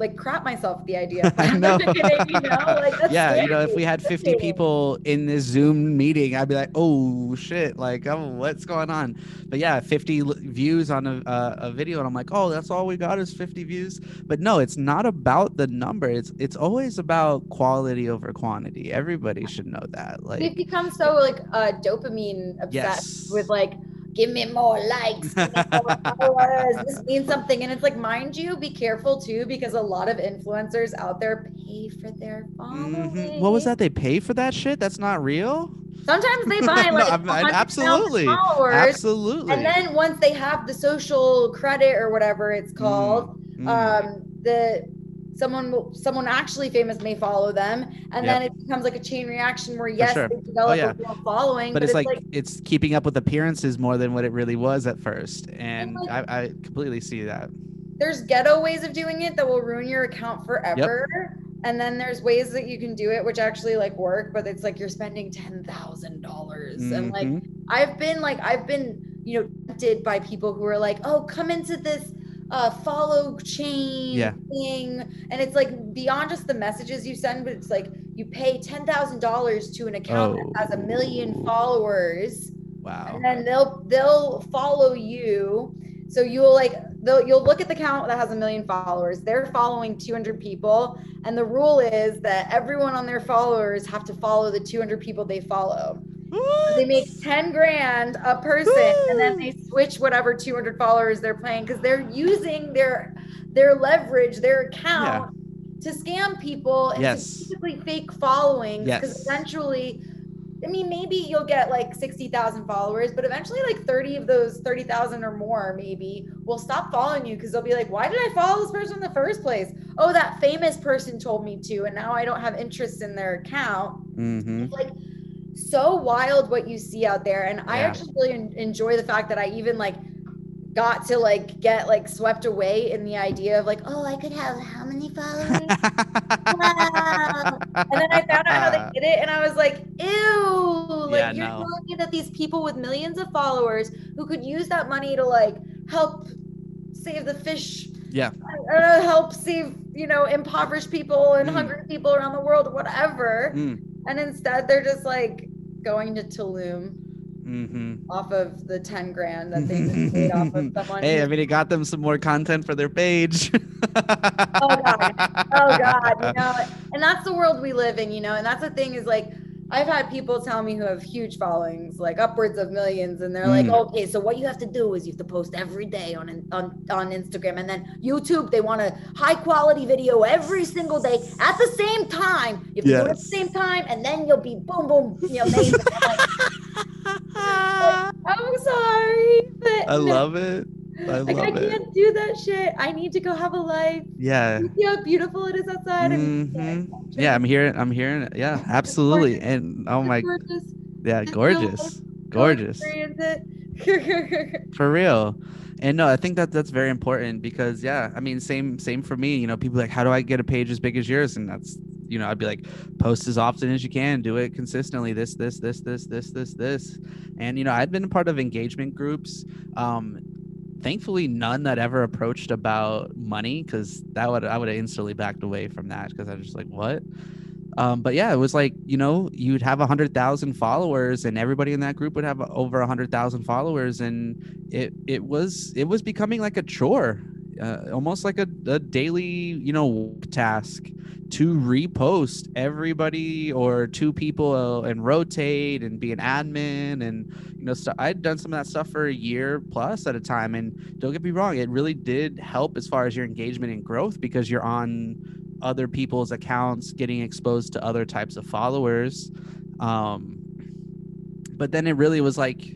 S3: like crap myself at the idea. of (laughs)
S4: I know.
S3: you know, (laughs) like that's
S4: yeah, you know, if we had 50 people in this Zoom meeting, I'd be like, oh shit, like, oh, what's going on? But yeah, 50 l- views on a, uh, a video, and I'm like, oh, that's all we got is 50 views. But no, it's not about the number. It's it's always about quality over quantity. Everybody should know that. Like, we've
S3: become so like uh dopamine obsessed
S4: yes,
S3: with like give me more likes me more (laughs) followers this means something and it's like mind you be careful too because a lot of influencers out there pay for their following
S4: Mhm. What was that? They pay for that shit? That's not real.
S3: sometimes they (laughs) buy
S4: No,
S3: like 100,000
S4: absolutely.
S3: followers
S4: Absolutely.
S3: and then once they have the social credit or whatever it's called
S4: Mm, mm.
S3: um the someone will someone actually famous may follow them and then it becomes like a chain reaction where yes
S4: sure.
S3: they develop
S4: yeah.
S3: a real following
S4: but it's like, it's keeping up with appearances more than what it really was at first and
S3: like-
S4: I, I completely see that
S3: there's ghetto ways of doing it that will ruin your account forever. And then there's ways that you can do it which actually like work, but it's like you're spending ten thousand dollars. And like
S4: Mhm.
S3: I've been like I've been, you know, tempted by people who are like, oh, come into this uh follow chain
S4: Yeah.
S3: thing. And it's like beyond just the messages you send, but it's like you pay ten thousand dollars to an account
S4: Oh.
S3: that has a million followers
S4: wow
S3: and then they'll they'll follow you so you'll like they'll you'll look at the account that has a million followers they're following 200 people and the rule is that everyone on their followers have to follow the 200 people they follow they make 10 grand a person and then they switch whatever 200 followers they're playing because they're using their their leverage their account to scam people and
S4: Yes.
S3: specifically fake followings because
S4: Yes.
S3: eventually I mean, maybe you'll get like 60,000 followers, but eventually, like 30 of those 30,000 or more, maybe, will stop following you because they'll be like, why did I follow this person in the first place? Oh, that famous person told me to, and now I don't have interest in their account.
S4: hmm
S3: like so wild what you see out there. And I actually really enjoy the fact that I even like got to like get like swept away in the idea of like, oh, I could have how many followers? (laughs) Wow. And then I found out how they did it, and I was like, "Ew!" Like
S4: Yeah,
S3: you're
S4: no.
S3: telling me that these people with millions of followers who could use that money to like help save the fish,
S4: yeah
S3: uh, help save you know impoverished people and
S4: Mm.
S3: hungry people around the world, whatever,
S4: Mm.
S3: And instead they're just like going to Tulum
S4: hmm
S3: off of the ten grand that they just made off of someone. (laughs)
S4: hey i mean it got them some more content for their page. (laughs)
S3: Oh god. Oh god. You know and that's the world we live in you know and that's the thing is like i've had people tell me who have huge followings like upwards of millions and they're like
S4: Mm.
S3: okay so what you have to do is you have to post every day on on on instagram and then youtube they want a high quality video every single day at the same time. If you do it at the same time and then you'll be boom boom you know amazing. I'm (laughs) like, (laughs) i'm sorry but
S4: i love it i
S3: like i
S4: love it.
S3: can't do that shit. I need to go have a life.
S4: Yeah.
S3: You see how beautiful it is outside. I mean,
S4: Mhm. yeah i'm hearing i'm hearing it. Yeah (laughs) absolutely. and oh
S3: it's
S4: my
S3: gorgeous.
S4: yeah
S3: Just
S4: gorgeous.
S3: Go
S4: gorgeous. (laughs) For real. And no i think that that's very important because yeah i mean same same for me. You know people like how do i get a page as big as yours? And that's you know i'd be like post as often as you can. Do it consistently. This this this this this this. This and you know i'd been a part of engagement groups um thankfully none that ever approached about money because that would i would have instantly backed away from that because i was just like what? Um, but yeah, it was like you know you'd have a hundred thousand followers, and everybody in that group would have over a hundred thousand followers, and it it was it was becoming like a chore, uh, almost like a, a daily you know task to repost everybody or two people and rotate and be an admin and you know so I'd done some of that stuff for a year plus at a time, and don't get me wrong, it really did help as far as your engagement and growth because you're on other people's accounts getting exposed to other types of followers. Um but then it really was like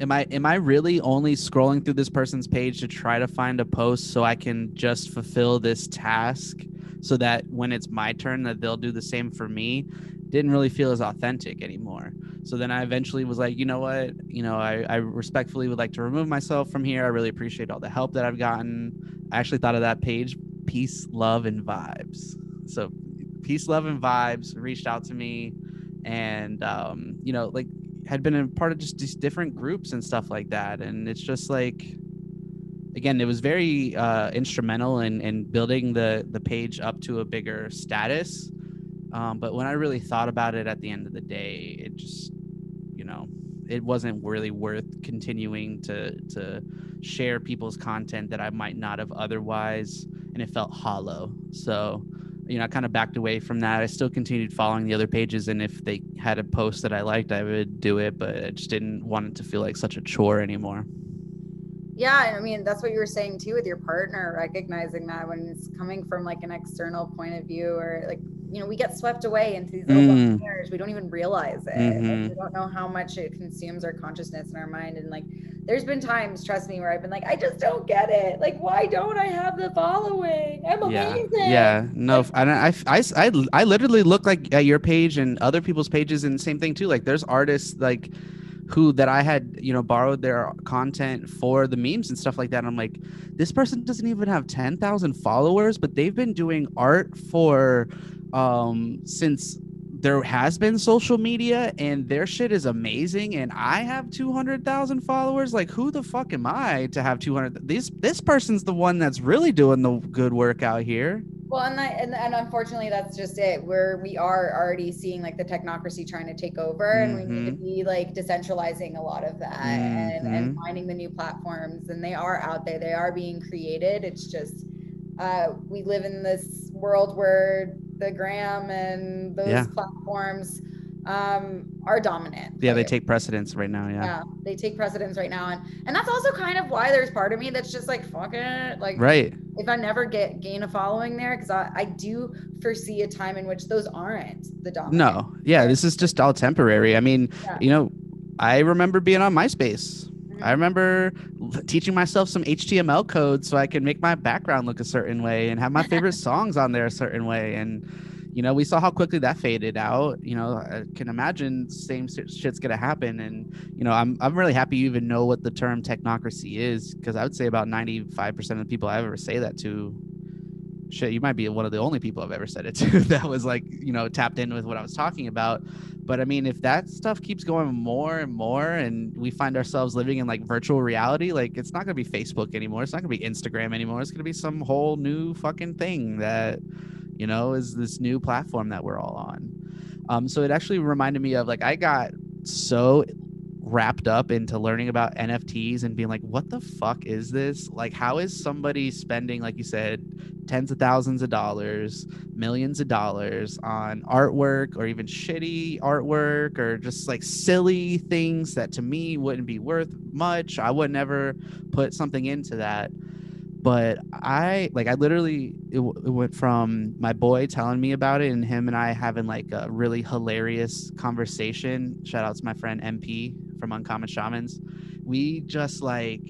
S4: am i am i really only scrolling through this person's page to try to find a post so i can just fulfill this task so that when it's my turn that they'll do the same for me? Didn't really feel as authentic anymore. So then i eventually was like you know what? You know i, I respectfully would like to remove myself from here. I really appreciate all the help that i've gotten. I actually thought of that page peace love and vibes. So peace love and vibes reached out to me and um you know like had been a part of just these different groups and stuff like that and it's just like again, it was very uh, instrumental in, in building the the page up to a bigger status. Um, but when I really thought about it at the end of the day, it just, you know, it wasn't really worth continuing to to share people's content that I might not have otherwise, and it felt hollow. So, you know, I kind of backed away from that. I still continued following the other pages, and if they had a post that I liked, I would do it, but I just didn't want it to feel like such a chore anymore.
S3: Yeah, I mean that's what you were saying too with your partner, recognizing that when it's coming from like an external point of view, or like you know, we get swept away into these little
S4: Mm.
S3: layers. We don't even realize it.
S4: Mhm.
S3: Like, we don't know how much it consumes our consciousness and our mind. And like, there's been times, trust me, where I've been like, I just don't get it. Like, why don't I have the following? I'm
S4: yeah
S3: amazing.
S4: yeah no f- and I, I, I, I literally look like at your page and other people's pages and same thing too like there's artists like who that i had you know borrowed their content for the memes and stuff like that and i'm like this person doesn't even have 10,000 followers but they've been doing art for um since there has been social media and their shit is amazing and i have 200,000 followers like who the fuck am i to have 200 this this person's the one that's really doing the good work out here
S3: Well, and that, and, and unfortunately, that's just it. Where we are already seeing like the technocracy trying to take over, and we need to be like decentralizing a lot of that and, and finding the new platforms. And they are out there; they are being created. It's just uh, we live in this world where the gram and those
S4: Yeah.
S3: platforms um, are dominant.
S4: yeah they take precedence right now yeah,
S3: yeah, they take precedence right now, and and that's also kind of why there's part of me that's just like fuck it, like
S4: right
S3: if I never get gain a following there, because I, I do foresee a time in which those aren't the dominant.
S4: no yeah this is just all temporary i mean
S3: Yeah.
S4: you know i remember being on myspace. I remember teaching myself some html code so i could make my background look a certain way and have my (laughs) favorite songs on there a certain way. And you know we saw how quickly that faded out. You know i can imagine same shit's gonna happen. And you know i'm, I'm really happy you even know what the term technocracy is because i would say about 95% of the people i ever say that to shit you might be one of the only people i've ever said it to (laughs) that was like you know tapped in with what i was talking about. But i mean if that stuff keeps going more and more and we find ourselves living in like virtual reality like it's not going to be facebook anymore. It's not going to be instagram anymore. It's going to be some whole new fucking thing that you know is this new platform that we're all on. Um so it actually reminded me of like i got so wrapped up into learning about NFTs and being like, what the fuck is this? Like, how is somebody spending, like you said, tens of thousands of dollars, millions of dollars on artwork or even shitty artwork or just like silly things that to me wouldn't be worth much? I would never put something into that. But I like I literally it, w- it went from my boy telling me about it and him and I having like a really hilarious conversation. Shout out to my friend MP from Uncommon Shamans. We just like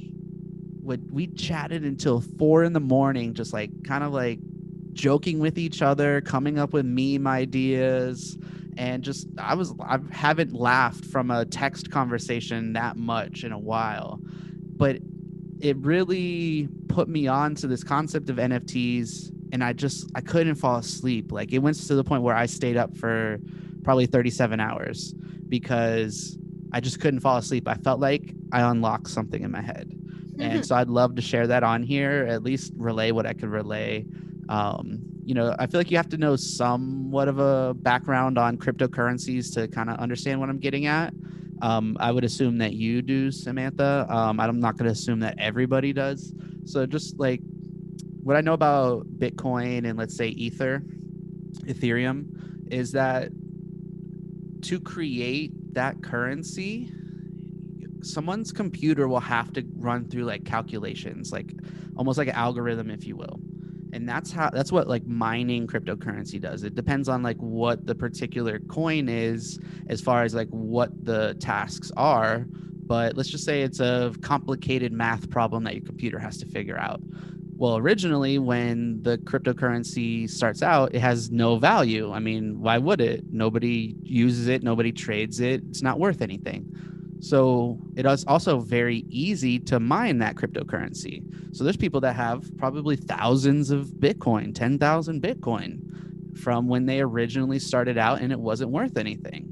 S4: would we chatted until four in the morning, just like kind of like joking with each other, coming up with meme ideas, and just I was I haven't laughed from a text conversation that much in a while, but it really put me on to this concept of NFTs and I just I couldn't fall asleep. Like it went to the point where I stayed up for probably 37 hours because I just couldn't fall asleep. I felt like I unlocked something in my head. And so I'd love to share that on here, at least relay what I could relay. Um, you know, I feel like you have to know somewhat of a background on cryptocurrencies to kind of understand what I'm getting at. Um, I would assume that you do, Samantha. Um, I'm not going to assume that everybody does. So just like what I know about Bitcoin and let's say Ether, Ethereum, is that to create that currency, someone's computer will have to run through like calculations, like almost like an algorithm, if you will. And that's how that's what like mining cryptocurrency does. It depends on like what the particular coin is as far as like what the tasks are. But let's just say it's a complicated math problem that your computer has to figure out. Well, originally, when the cryptocurrency starts out, it has no value. I mean, why would it? Nobody uses it, nobody trades it, it's not worth anything. So it is also very easy to mine that cryptocurrency. So there's people that have probably thousands of Bitcoin, 10,000 Bitcoin from when they originally started out and it wasn't worth anything.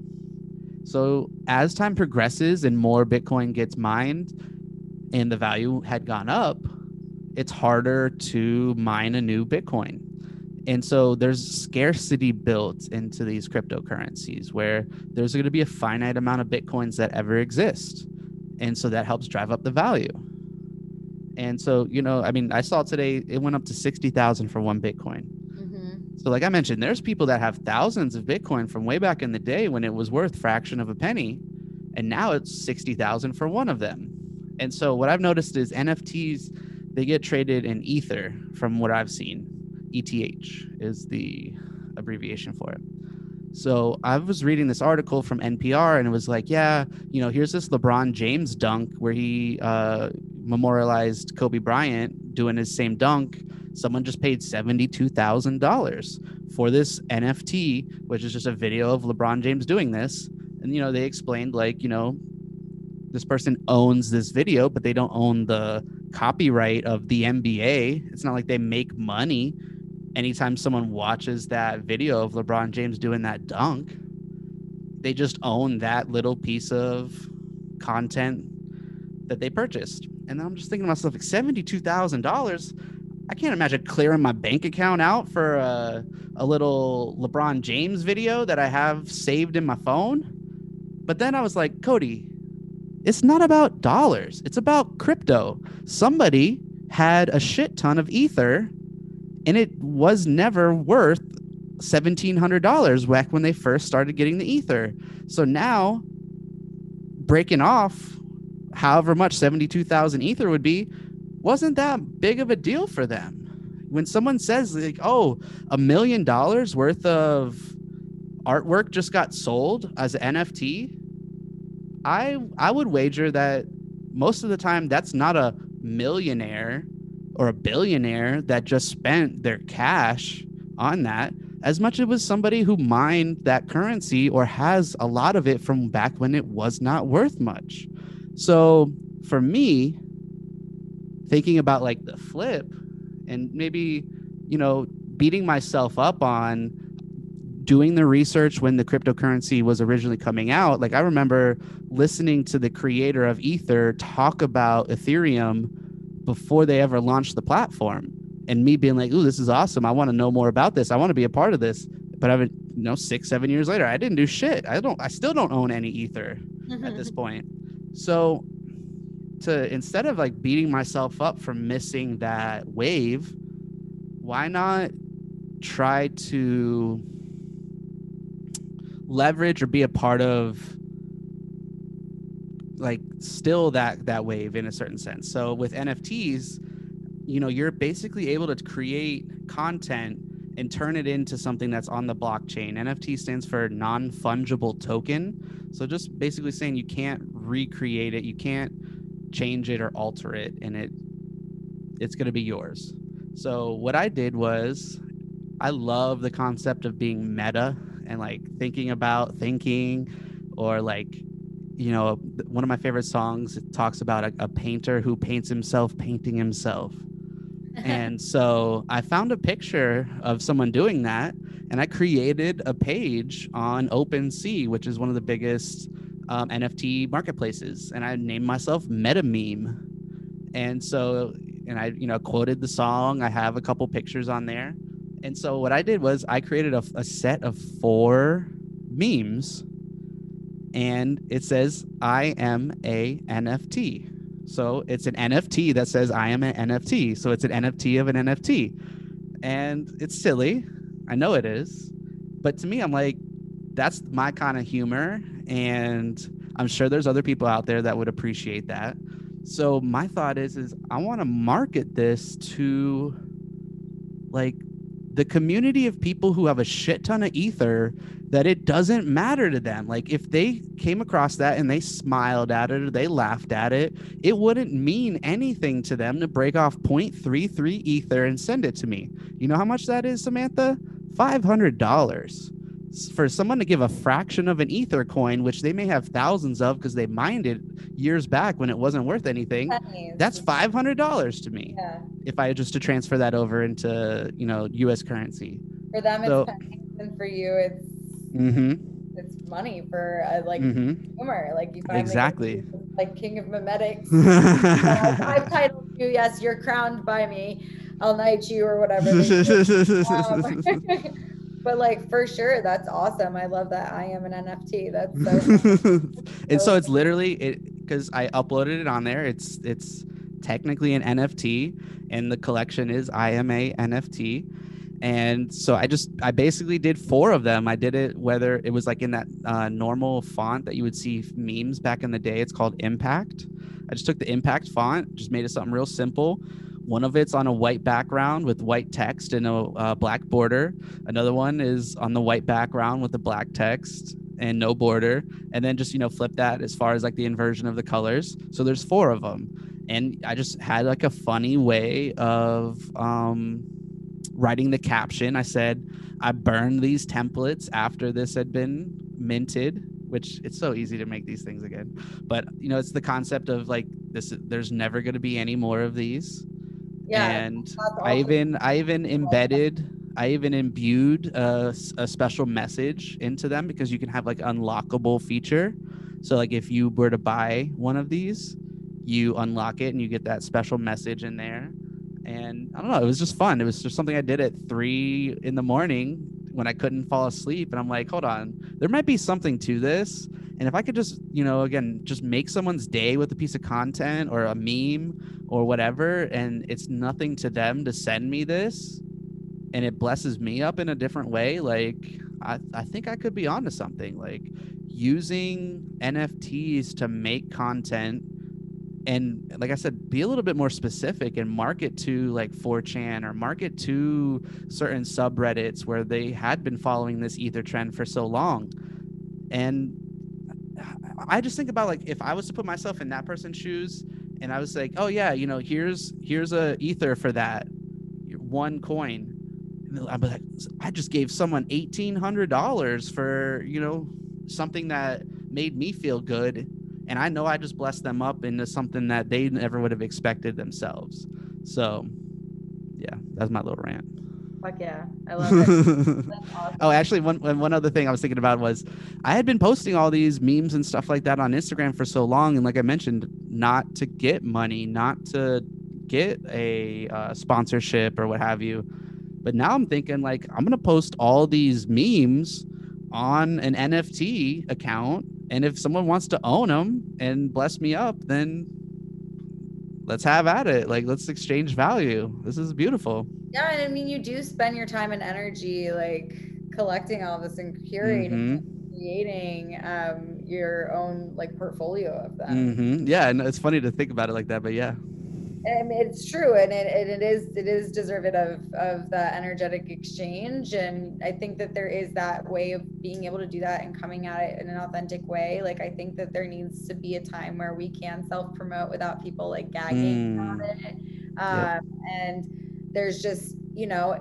S4: So as time progresses and more Bitcoin gets mined and the value had gone up, it's harder to mine a new Bitcoin. And so there's scarcity built into these cryptocurrencies where there's going to be a finite amount of Bitcoins that ever exist. And so that helps drive up the value. And so, you know, I mean, I saw today it went up to 60,000 for one Bitcoin.
S3: Mhm.
S4: So, like I mentioned, there's people that have thousands of Bitcoin from way back in the day when it was worth fraction of a penny, and now it's sixty thousand for one of them. And so, what I've noticed is NFTs they get traded in Ether, from what I've seen. ETH is the abbreviation for it. So I was reading this article from NPR, and it was like, yeah, you know, here's this LeBron James dunk where he uh, memorialized Kobe Bryant doing his same dunk. Someone just paid seventy-two thousand dollars for this NFT, which is just a video of LeBron James doing this. And you know, they explained like, you know, this person owns this video, but they don't own the copyright of the NBA. It's not like they make money anytime someone watches that video of LeBron James doing that dunk. They just own that little piece of content that they purchased. And I'm just thinking to myself, like seventy-two thousand dollars. I can't imagine clearing my bank account out for a, a little LeBron James video that I have saved in my phone. But then I was like, Cody, it's not about dollars. It's about crypto. Somebody had a shit ton of ether and it was never worth $1700 back when they first started getting the ether. So now breaking off however much 72,000 ether would be wasn't that big of a deal for them. When someone says like, "Oh, a million dollars worth of artwork just got sold as an NFT," I I would wager that most of the time that's not a millionaire or a billionaire that just spent their cash on that as much as it was somebody who mined that currency or has a lot of it from back when it was not worth much. So for me, thinking about like the flip and maybe, you know, beating myself up on doing the research when the cryptocurrency was originally coming out. Like I remember listening to the creator of Ether talk about Ethereum before they ever launched the platform and me being like, ooh, this is awesome. I want to know more about this. I want to be a part of this. But I've, you know, six, seven years later, I didn't do shit. I don't, I still don't own any Ether at this (laughs) point. So to instead of like beating myself up for missing that wave, why not try to leverage or be a part of like still that that wave in a certain sense. So with NFTs, you know, you're basically able to create content and turn it into something that's on the blockchain. NFT stands for non fungible token. So just basically saying you can't recreate it, you can't change it or alter it, and it it's going to be yours. So what I did was I love the concept of being meta and like thinking about thinking or like you know one of my favorite songs it talks about a, a painter who paints himself painting himself (laughs) and so I found a picture of someone doing that, and I created a page on OpenSea, which is one of the biggest um, NFT marketplaces, and I named myself MetaMeme. And so, and I, you know, quoted the song. I have a couple pictures on there. And so, what I did was I created a, a set of four memes, and it says, I am a NFT. So it's an NFT that says I am an NFT. So it's an NFT of an NFT. And it's silly. I know it is. But to me, I'm like, that's my kind of humor. And I'm sure there's other people out there that would appreciate that. So my thought is, is I want to market this to like the community of people who have a shit ton of ether that it doesn't matter to them. Like if they came across that and they smiled at it or they laughed at it, it wouldn't mean anything to them to break off 0.33 ether and send it to me. You know how much that is, Samantha? $500 for someone to give a fraction of an ether coin which they may have thousands of because they mined it years back when it wasn't worth anything that's $500 to me
S3: yeah.
S4: if i just to transfer that over into you know us currency
S3: For them, it's
S4: So-
S3: pennies, and for you, it's
S4: mm-hmm
S3: it's money for uh, like
S4: mm-hmm
S3: humor. Like you finally
S4: Exactly.
S3: like king of memetics. (laughs) I've, I've titled you. Yes, you're crowned by me. I'll knight you or whatever. (laughs) (laughs) but like for sure, that's awesome. I love that. I am an NFT. That's so. (laughs) (laughs)
S4: and so it's literally it because I uploaded it on there. It's it's technically an NFT, and the collection is I am a NFT. And so I just I basically did four of them. I did it whether it was like in that uh, normal font that you would see memes back in the day. It's called Impact. I just took the Impact font, just made it something real simple. One of it's on a white background with white text and a uh, black border. Another one is on the white background with the black text and no border. And then just, you know, flip that as far as like the inversion of the colors. So there's four of them. And I just had like a funny way of um, writing the caption. I said, I burned these templates after this had been minted, which it's so easy to make these things again. But, you know, it's the concept of like, this, there's never going to be any more of these
S3: Yeah.
S4: and I even I even embedded I even imbued a, a, special message into them because you can have like unlockable feature. So like if you were to buy one of these, you unlock it and you get that special message in there. And I don't know, it was just fun. It was just something I did at three in the morning when I couldn't fall asleep. And I'm like, hold on, there might be something to this. And if I could just, you know, again, just make someone's day with a piece of content or a meme or whatever, and it's nothing to them to send me this, and it blesses me up in a different way, like I, I think I could be onto something. Like using NFTs to make content and like I said, be a little bit more specific and market to like 4chan or market to certain subreddits where they had been following this ether trend for so long. And I just think about like if I was to put myself in that person's shoes and I was like, oh yeah, you know, here's here's a ether for that one coin. Be like, I just gave someone eighteen hundred dollars for you know something that made me feel good, and I know I just blessed them up into something that they never would have expected themselves. So, yeah, that's my little rant.
S3: Fuck yeah. I love it. (laughs) Awesome.
S4: Oh, actually, one one other thing I was thinking about was I had been posting all these memes and stuff like that on Instagram for so long, and like I mentioned, not to get money, not to get a uh, sponsorship or what have you. But now I'm thinking like I'm gonna post all these memes on an NFT account, and if someone wants to own them and bless me up, then let's have at it. Like let's exchange value. This is beautiful.
S3: Yeah, and I mean, you do spend your time and energy like collecting all this and curating,
S4: Mhm.
S3: and creating um, your own like portfolio of them.
S4: hmm Yeah, and it's funny to think about it like that, but yeah.
S3: And it's true, and it, and it is it is deserved of of the energetic exchange, and I think that there is that way of being able to do that and coming at it in an authentic way. Like I think that there needs to be a time where we can self promote without people like gagging
S4: Mm.
S3: about it, um, and there's just you know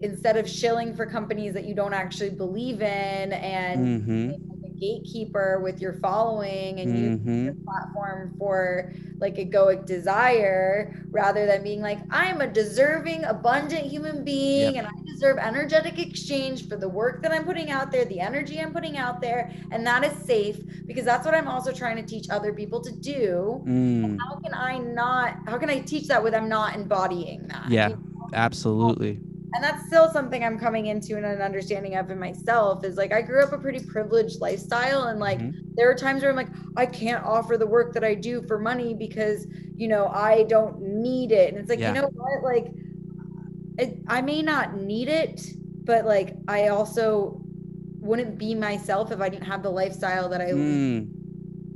S3: instead of shilling for companies that you don't actually believe in and
S4: hmm
S3: a gatekeeper with your following and you
S4: hmm
S3: your platform for like egoic desire rather than being like i'm a deserving abundant human being and i deserve energetic exchange for the work that i'm putting out there the energy i'm putting out there and that is safe because that's what i'm also trying to teach other people to do
S4: Mm,
S3: how can i not how can i teach that with i'm not embodying that
S4: Yeah.
S3: You know?
S4: absolutely.
S3: And that's still something i'm coming into and an understanding of in myself is like i grew up a pretty privileged lifestyle and like
S4: Mhm.
S3: there are times where I'm like, I can't offer the work that I do for money because, you know, I don't need it. And it's like,
S4: Yeah.
S3: you know what? Like, it, I may not need it, but like, I also wouldn't be myself if I didn't have the lifestyle that I.
S4: Mm,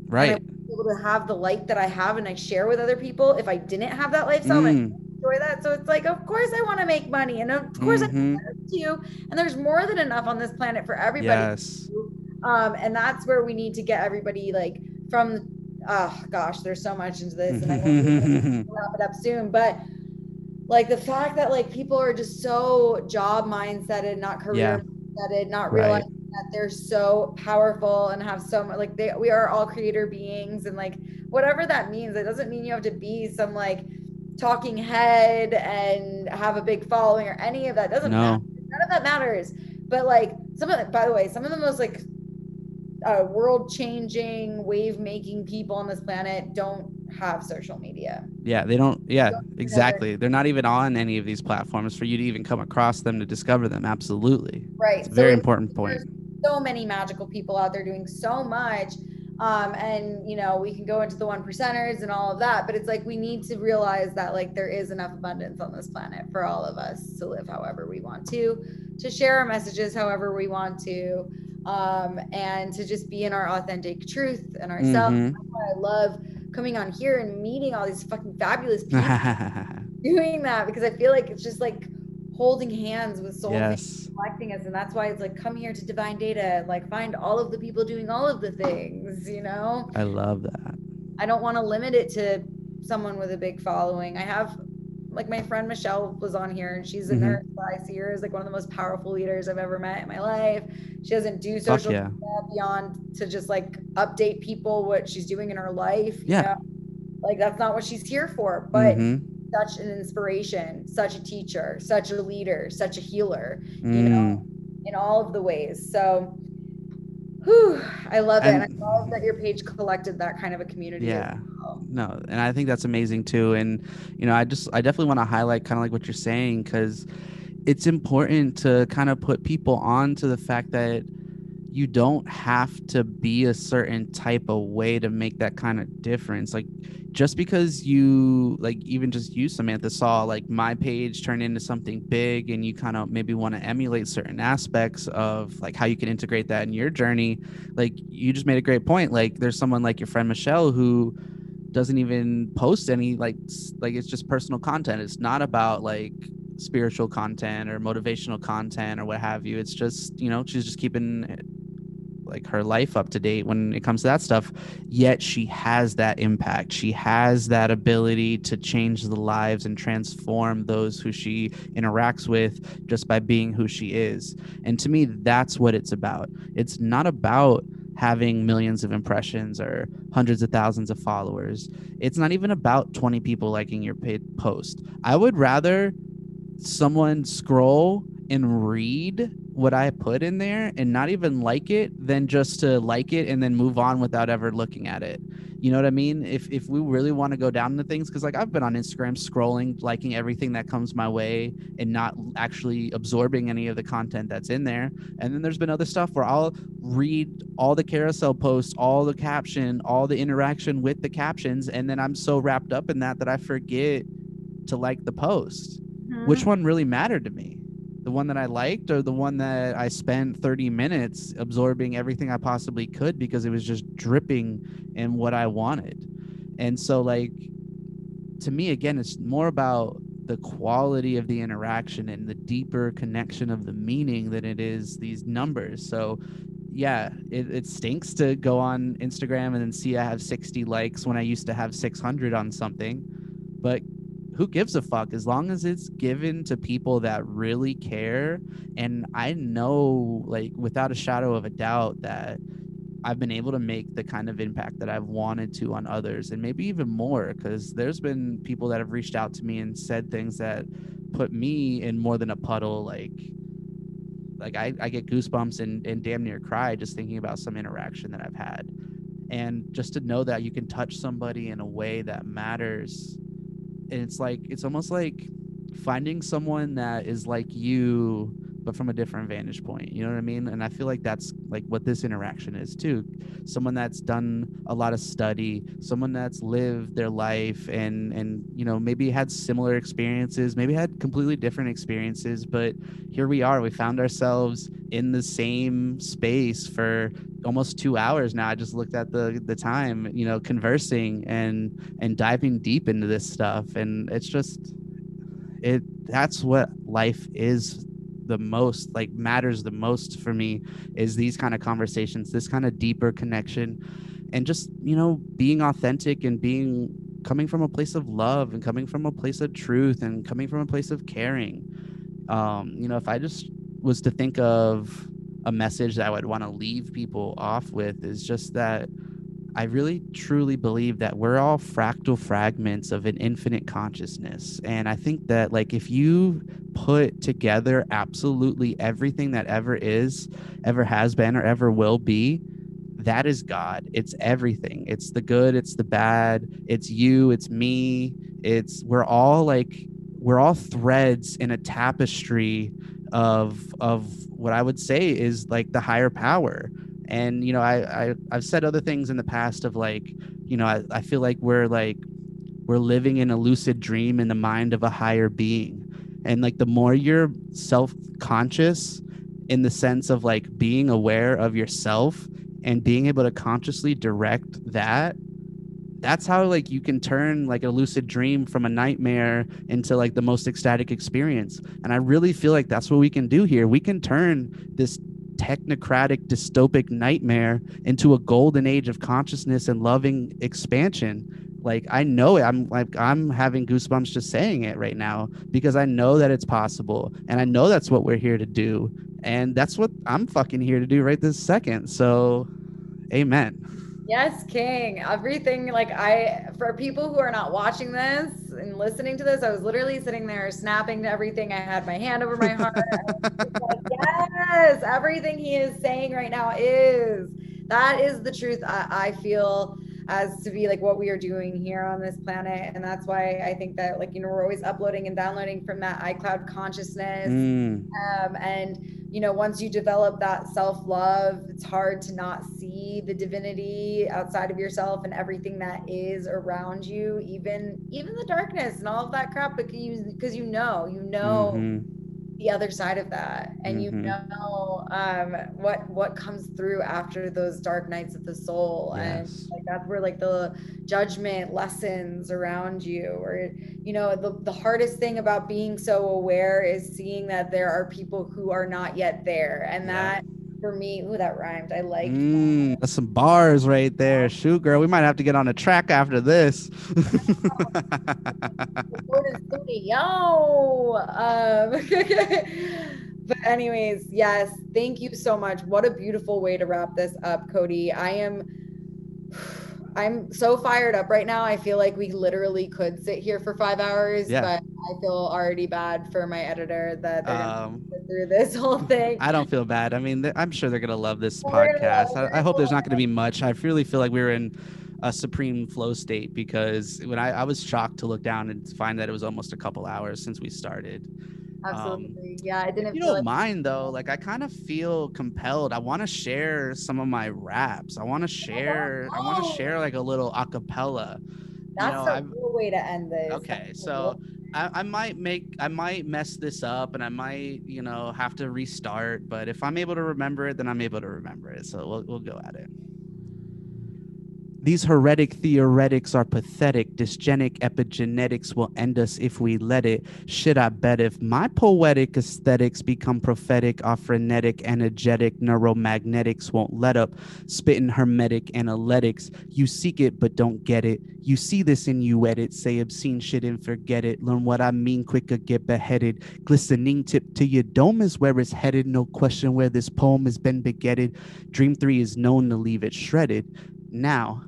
S4: right.
S3: Able to have the light that I have and I share with other people. If I didn't have that lifestyle,
S4: Mm,
S3: enjoy that. So it's like, of course, I want to make money, and of course, I
S4: mhm,
S3: to you. And there's more than enough on this planet for everybody
S4: Yes.
S3: um and that's where we need to get everybody like from oh gosh there's so much into this and i gonna (laughs) wrap it up soon but like the fact that like people are just so job mindseted and not career
S4: Yeah.
S3: mindseted not
S4: Right.
S3: realizing that they're so powerful and have so much like they we are all creator beings and like whatever that means it doesn't mean you have to be some like talking head and have a big following or any of that doesn't
S4: No.
S3: matter none of that matters but like some of the, by the way some of the most like uh, world changing wave making people on this planet don't have social media
S4: Yeah, they don't. Yeah,
S3: Don't even
S4: exactly. They're not even on any of these platforms for you to even come across them to discover them. Absolutely,
S3: Right.
S4: it's a very important point.
S3: so many magical people out there doing so much um, and you know we can go into the one percenters and all of that but it's like we need to realize that like there is enough abundance on this planet for all of us to live however we want to to share our messages however we want to um, and to just be in our authentic truth and ourselves
S4: Mhm.
S3: That's why i love coming on here and meeting all these fucking fabulous people doing that because i feel like it's just like holding hands with souls
S4: yes.
S3: collecting us and that's why it's like come here to divine data like find all of the people doing all of the things you know
S4: I love that.
S3: i don't want to limit it to someone with a big following i have like my friend michelle was on here and she's a
S4: Mhm.
S3: nurse i see her as like one of the most powerful leaders i've ever met in my life she doesn't do social
S4: yeah.
S3: media beyond to just like update people what she's doing in her life you
S4: Yeah.
S3: know? like that's not what she's here for but
S4: Mhm.
S3: Such an inspiration such a teacher such a leader such a healer
S4: Mm.
S3: know, in all of the ways. So, whew, I love it. And,
S4: And-
S3: I love that your page collected that kind of a community.
S4: Yeah.
S3: well.
S4: no and i think that's amazing too and you know i just i definitely want to highlight kind of like what you're saying because it's important to kind of put people on to the fact that you don't have to be a certain type of way to make that kind of difference. Like just because you like even just you samantha saw like my page turn into something big and you kind of maybe want to emulate certain aspects of like how you can integrate that in your journey like you just made a great point. Like there's someone like your friend michelle who doesn't even post any like like it's just personal content. It's not about like spiritual content or motivational content or what have you. It's just you know she's just keeping like her life up to date when it comes to that stuff yet she has that impact. She has that ability to change the lives and transform those who she interacts with just by being who she is. And to me that's what it's about. It's not about having millions of impressions or hundreds of thousands of followers. It's not even about 20 people liking your paid post. I would rather someone scroll and read what I put in there and not even like it than just to like it and then move on without ever looking at it. You know what I mean? If if we really want to go down to things, because like I've been on Instagram scrolling, liking everything that comes my way and not actually absorbing any of the content that's in there. And then there's been other stuff where I'll read all the carousel posts, all the caption, all the interaction with the captions, and then I'm so wrapped up in that that I forget to like the post
S3: Mhm.
S4: which one really mattered to me the one that i liked or the one that i spent 30 minutes absorbing everything i possibly could because it was just dripping in what i wanted. And so like to me again it's more about the quality of the interaction and the deeper connection of the meaning than it is these numbers. So yeah it, it stinks to go on instagram and then see i have 60 likes when i used to have 600 on something. But who gives a fuck? As long as it's given to people that really care. And i know like without a shadow of a doubt that i've been able to make the kind of impact that i've wanted to on others and maybe even more because there's been people that have reached out to me and said things that put me in more than a puddle like like i, I get goosebumps and, and damn near cry just thinking about some interaction that i've had. And just to know that you can touch somebody in a way that matters and it's like it's almost like finding someone that is like you but from a different vantage point you know what i mean? And i feel like that's like what this interaction is too. Someone that's done a lot of study someone that's lived their life and and you know maybe had similar experiences maybe had completely different experiences but here we are we found ourselves in the same space for almost two hours now. I just looked at the the time you know conversing and and diving deep into this stuff and it's just it that's what life is the most like matters the most for me is these kind of conversations this kind of deeper connection and just you know being authentic and being coming from a place of love and coming from a place of truth and coming from a place of caring. Um you know if i just was to think of a message that i would want to leave people off with is just that I really truly believe that we're all fractal fragments of an infinite consciousness. And I think that, like, if you put together absolutely everything that ever is, ever has been, or ever will be, that is God. It's everything. It's the good, it's the bad, it's you, it's me, it's we're all like we're all threads in a tapestry of of what I would say is like the higher power. And you know, I, I I've said other things in the past of like, you know, I, I feel like we're like we're living in a lucid dream in the mind of a higher being. And like the more you're self-conscious in the sense of like being aware of yourself and being able to consciously direct that that's how like you can turn like a lucid dream from a nightmare into like the most ecstatic experience and i really feel like that's what we can do here we can turn this technocratic dystopic nightmare into a golden age of consciousness and loving expansion. Like i know it. I'm like i'm having goosebumps just saying it right now because i know that it's possible and i know that's what we're here to do. And that's what i'm fucking here to do right this second. So amen
S3: Yes, King. Everything like I for people who are not watching this and listening to this, I was literally sitting there snapping to everything. I had my hand over my heart. like, yes, everything he is saying right now is that is the truth. I, I feel as to be like what we are doing here on this planet and that's why i think that like you know we're always uploading and downloading from that icloud consciousness
S4: Mm.
S3: um, and you know once you develop that self-love it's hard to not see the divinity outside of yourself and everything that is around you even even the darkness and all of that crap because you because you know you know
S4: Mhm.
S3: The other side of that and you
S4: Mhm.
S3: know um what what comes through after those dark nights of the soul
S4: Yes.
S3: and like that's where like the judgment lessons around you or you know the, the hardest thing about being so aware is seeing that there are people who are not yet there and
S4: Yeah.
S3: that for me ooh that rhymed i like
S4: Mm, that's some bars right there. Shoot, girl, we might have to get on a track after this.
S3: Studio. Um, but anyways, yes, thank you so much. What a beautiful way to wrap this up, Cody. I am I'm so fired up right now. I feel like we literally could sit here for five hours,
S4: Yeah.
S3: but I feel already bad for my editor that
S4: um,
S3: through this (laughs) whole thing.
S4: I don't feel bad. I mean, th- I'm sure they're gonna love this
S3: They're gonna love
S4: podcast. I, I hope there's not gonna be much. I really feel like we were in a supreme flow state because when I, I was shocked to look down and find that it was almost a couple hours since we started.
S3: Um, Absolutely. yeah, I didn't
S4: you don't
S3: like
S4: mind though, like I kind of feel compelled. I want to share some of my raps. I want to share. Oh. I want to share like a little acapella.
S3: that's
S4: know,
S3: a
S4: I've-
S3: cool way to end this.
S4: Okay,
S3: That's
S4: so I, I might make I might mess this up and I might you know have to restart. But if I'm able to remember it, then I'm able to remember it. So we'll we'll go at it. These heretic theoretics are pathetic. Dysgenic epigenetics will end us if we let it. Shit, I bet if my poetic aesthetics become prophetic, are frenetic, energetic, neuromagnetics won't let up. Spitting hermetic analytics. You seek it but don't get it. You see this and you edit. Say obscene shit and forget it. Learn what I mean quicker, get beheaded. Glistening tip to your dome is where it's headed. No question where this poem has been begetted. Dream 3 is known to leave it shredded. Now,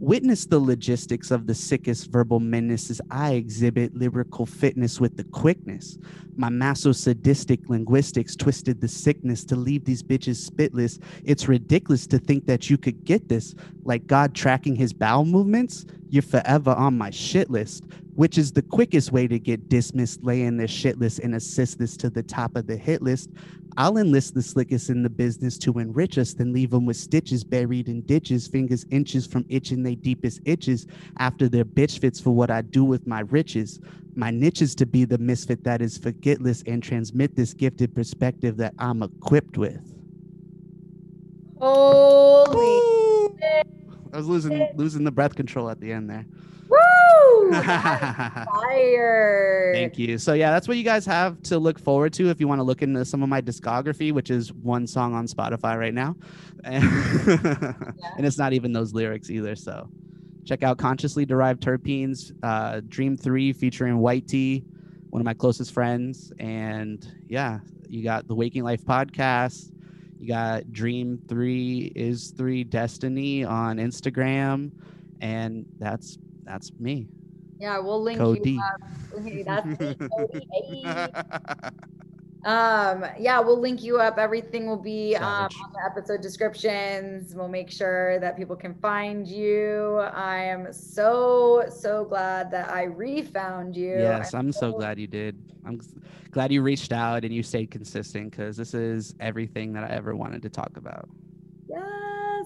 S4: Witness the logistics of the sickest verbal menace I exhibit lyrical fitness with the quickness. My maso-sadistic linguistics twisted the sickness to leave these bitches spitless. It's ridiculous to think that you could get this. Like God tracking his bowel movements, you're forever on my shit list, which is the quickest way to get dismissed, laying their shit list and assist this to the top of the hit list. I'll enlist the slickest in the business to enrich us, then leave them with stitches buried in ditches, fingers inches from itching they deepest itches after their bitch fits for what I do with my riches. My niche is to be the misfit that is forgetless and transmit this gifted perspective that I'm equipped with.
S3: Holy
S4: I was losing losing the breath control at the end there.
S3: woo! (laughs) Fire.
S4: Thank you. So yeah, that's what you guys have to look forward to if you want to look into some of my discography, which is one song on Spotify right now, (laughs) and, and it's not even those lyrics either. So check out Consciously Derived Terpenes, uh, Dream Three featuring White Tea, one of my closest friends, and yeah, you got the Waking Life podcast. You got Dream Three is Three Destiny on Instagram, and that's that's me.
S3: Yeah, we'll link
S4: Cody.
S3: you up. Hey, that's me, Cody. Hey. (laughs) Um, yeah, we'll link you up. Everything will be um, on the episode descriptions. We'll make sure that people can find you. I am so, so glad that I refound you.
S4: Yes, I'm so glad you did. I'm glad you reached out and you stayed consistent because this is everything that I ever wanted to talk about.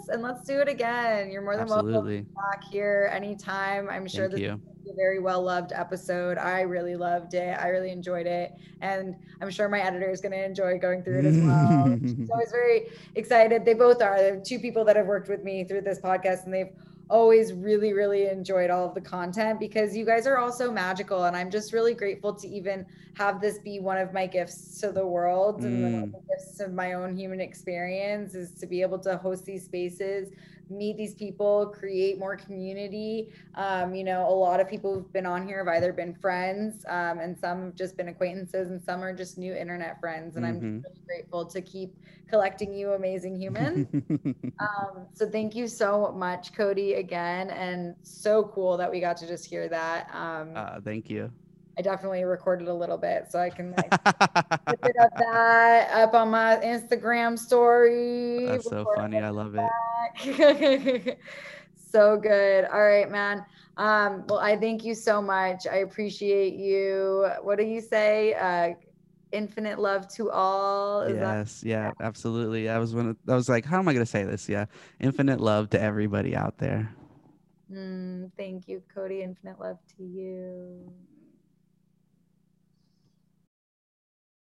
S3: Yes, and let's do it again. You're more than welcome
S4: Absolutely.
S3: back here anytime. I'm sure
S4: Thank
S3: this
S4: you.
S3: is a very well loved episode. I really loved it. I really enjoyed it. And I'm sure my editor is going to enjoy going through it as well. (laughs) She's always very excited. They both are. They're two people that have worked with me through this podcast, and they've always really, really enjoyed all of the content because you guys are all so magical. And I'm just really grateful to even have this be one of my gifts to the world and one of
S4: Mm.
S3: the gifts of my own human experience is to be able to host these spaces meet these people create more community um, you know a lot of people who've been on here have either been friends um, and some have just been acquaintances and some are just new internet friends and i'm
S4: Mhm.
S3: just really grateful to keep collecting you amazing humans (laughs) um, so thank you so much cody again and so cool that we got to just hear that um,
S4: uh, thank you.
S3: I definitely recorded a little bit so i can like (laughs) put it up that up on my Instagram story.
S4: That's so funny. I love it. (laughs)
S3: so good. All right, man. Um, well, I thank you so much. I appreciate you. What do you say? Uh, infinite love to all. Is that-
S4: Yes, yeah, absolutely. I was one. Of, I was like, how am I gonna say this? Yeah, infinite love to everybody out there.
S3: Mm, thank you, Cody. Infinite love to you.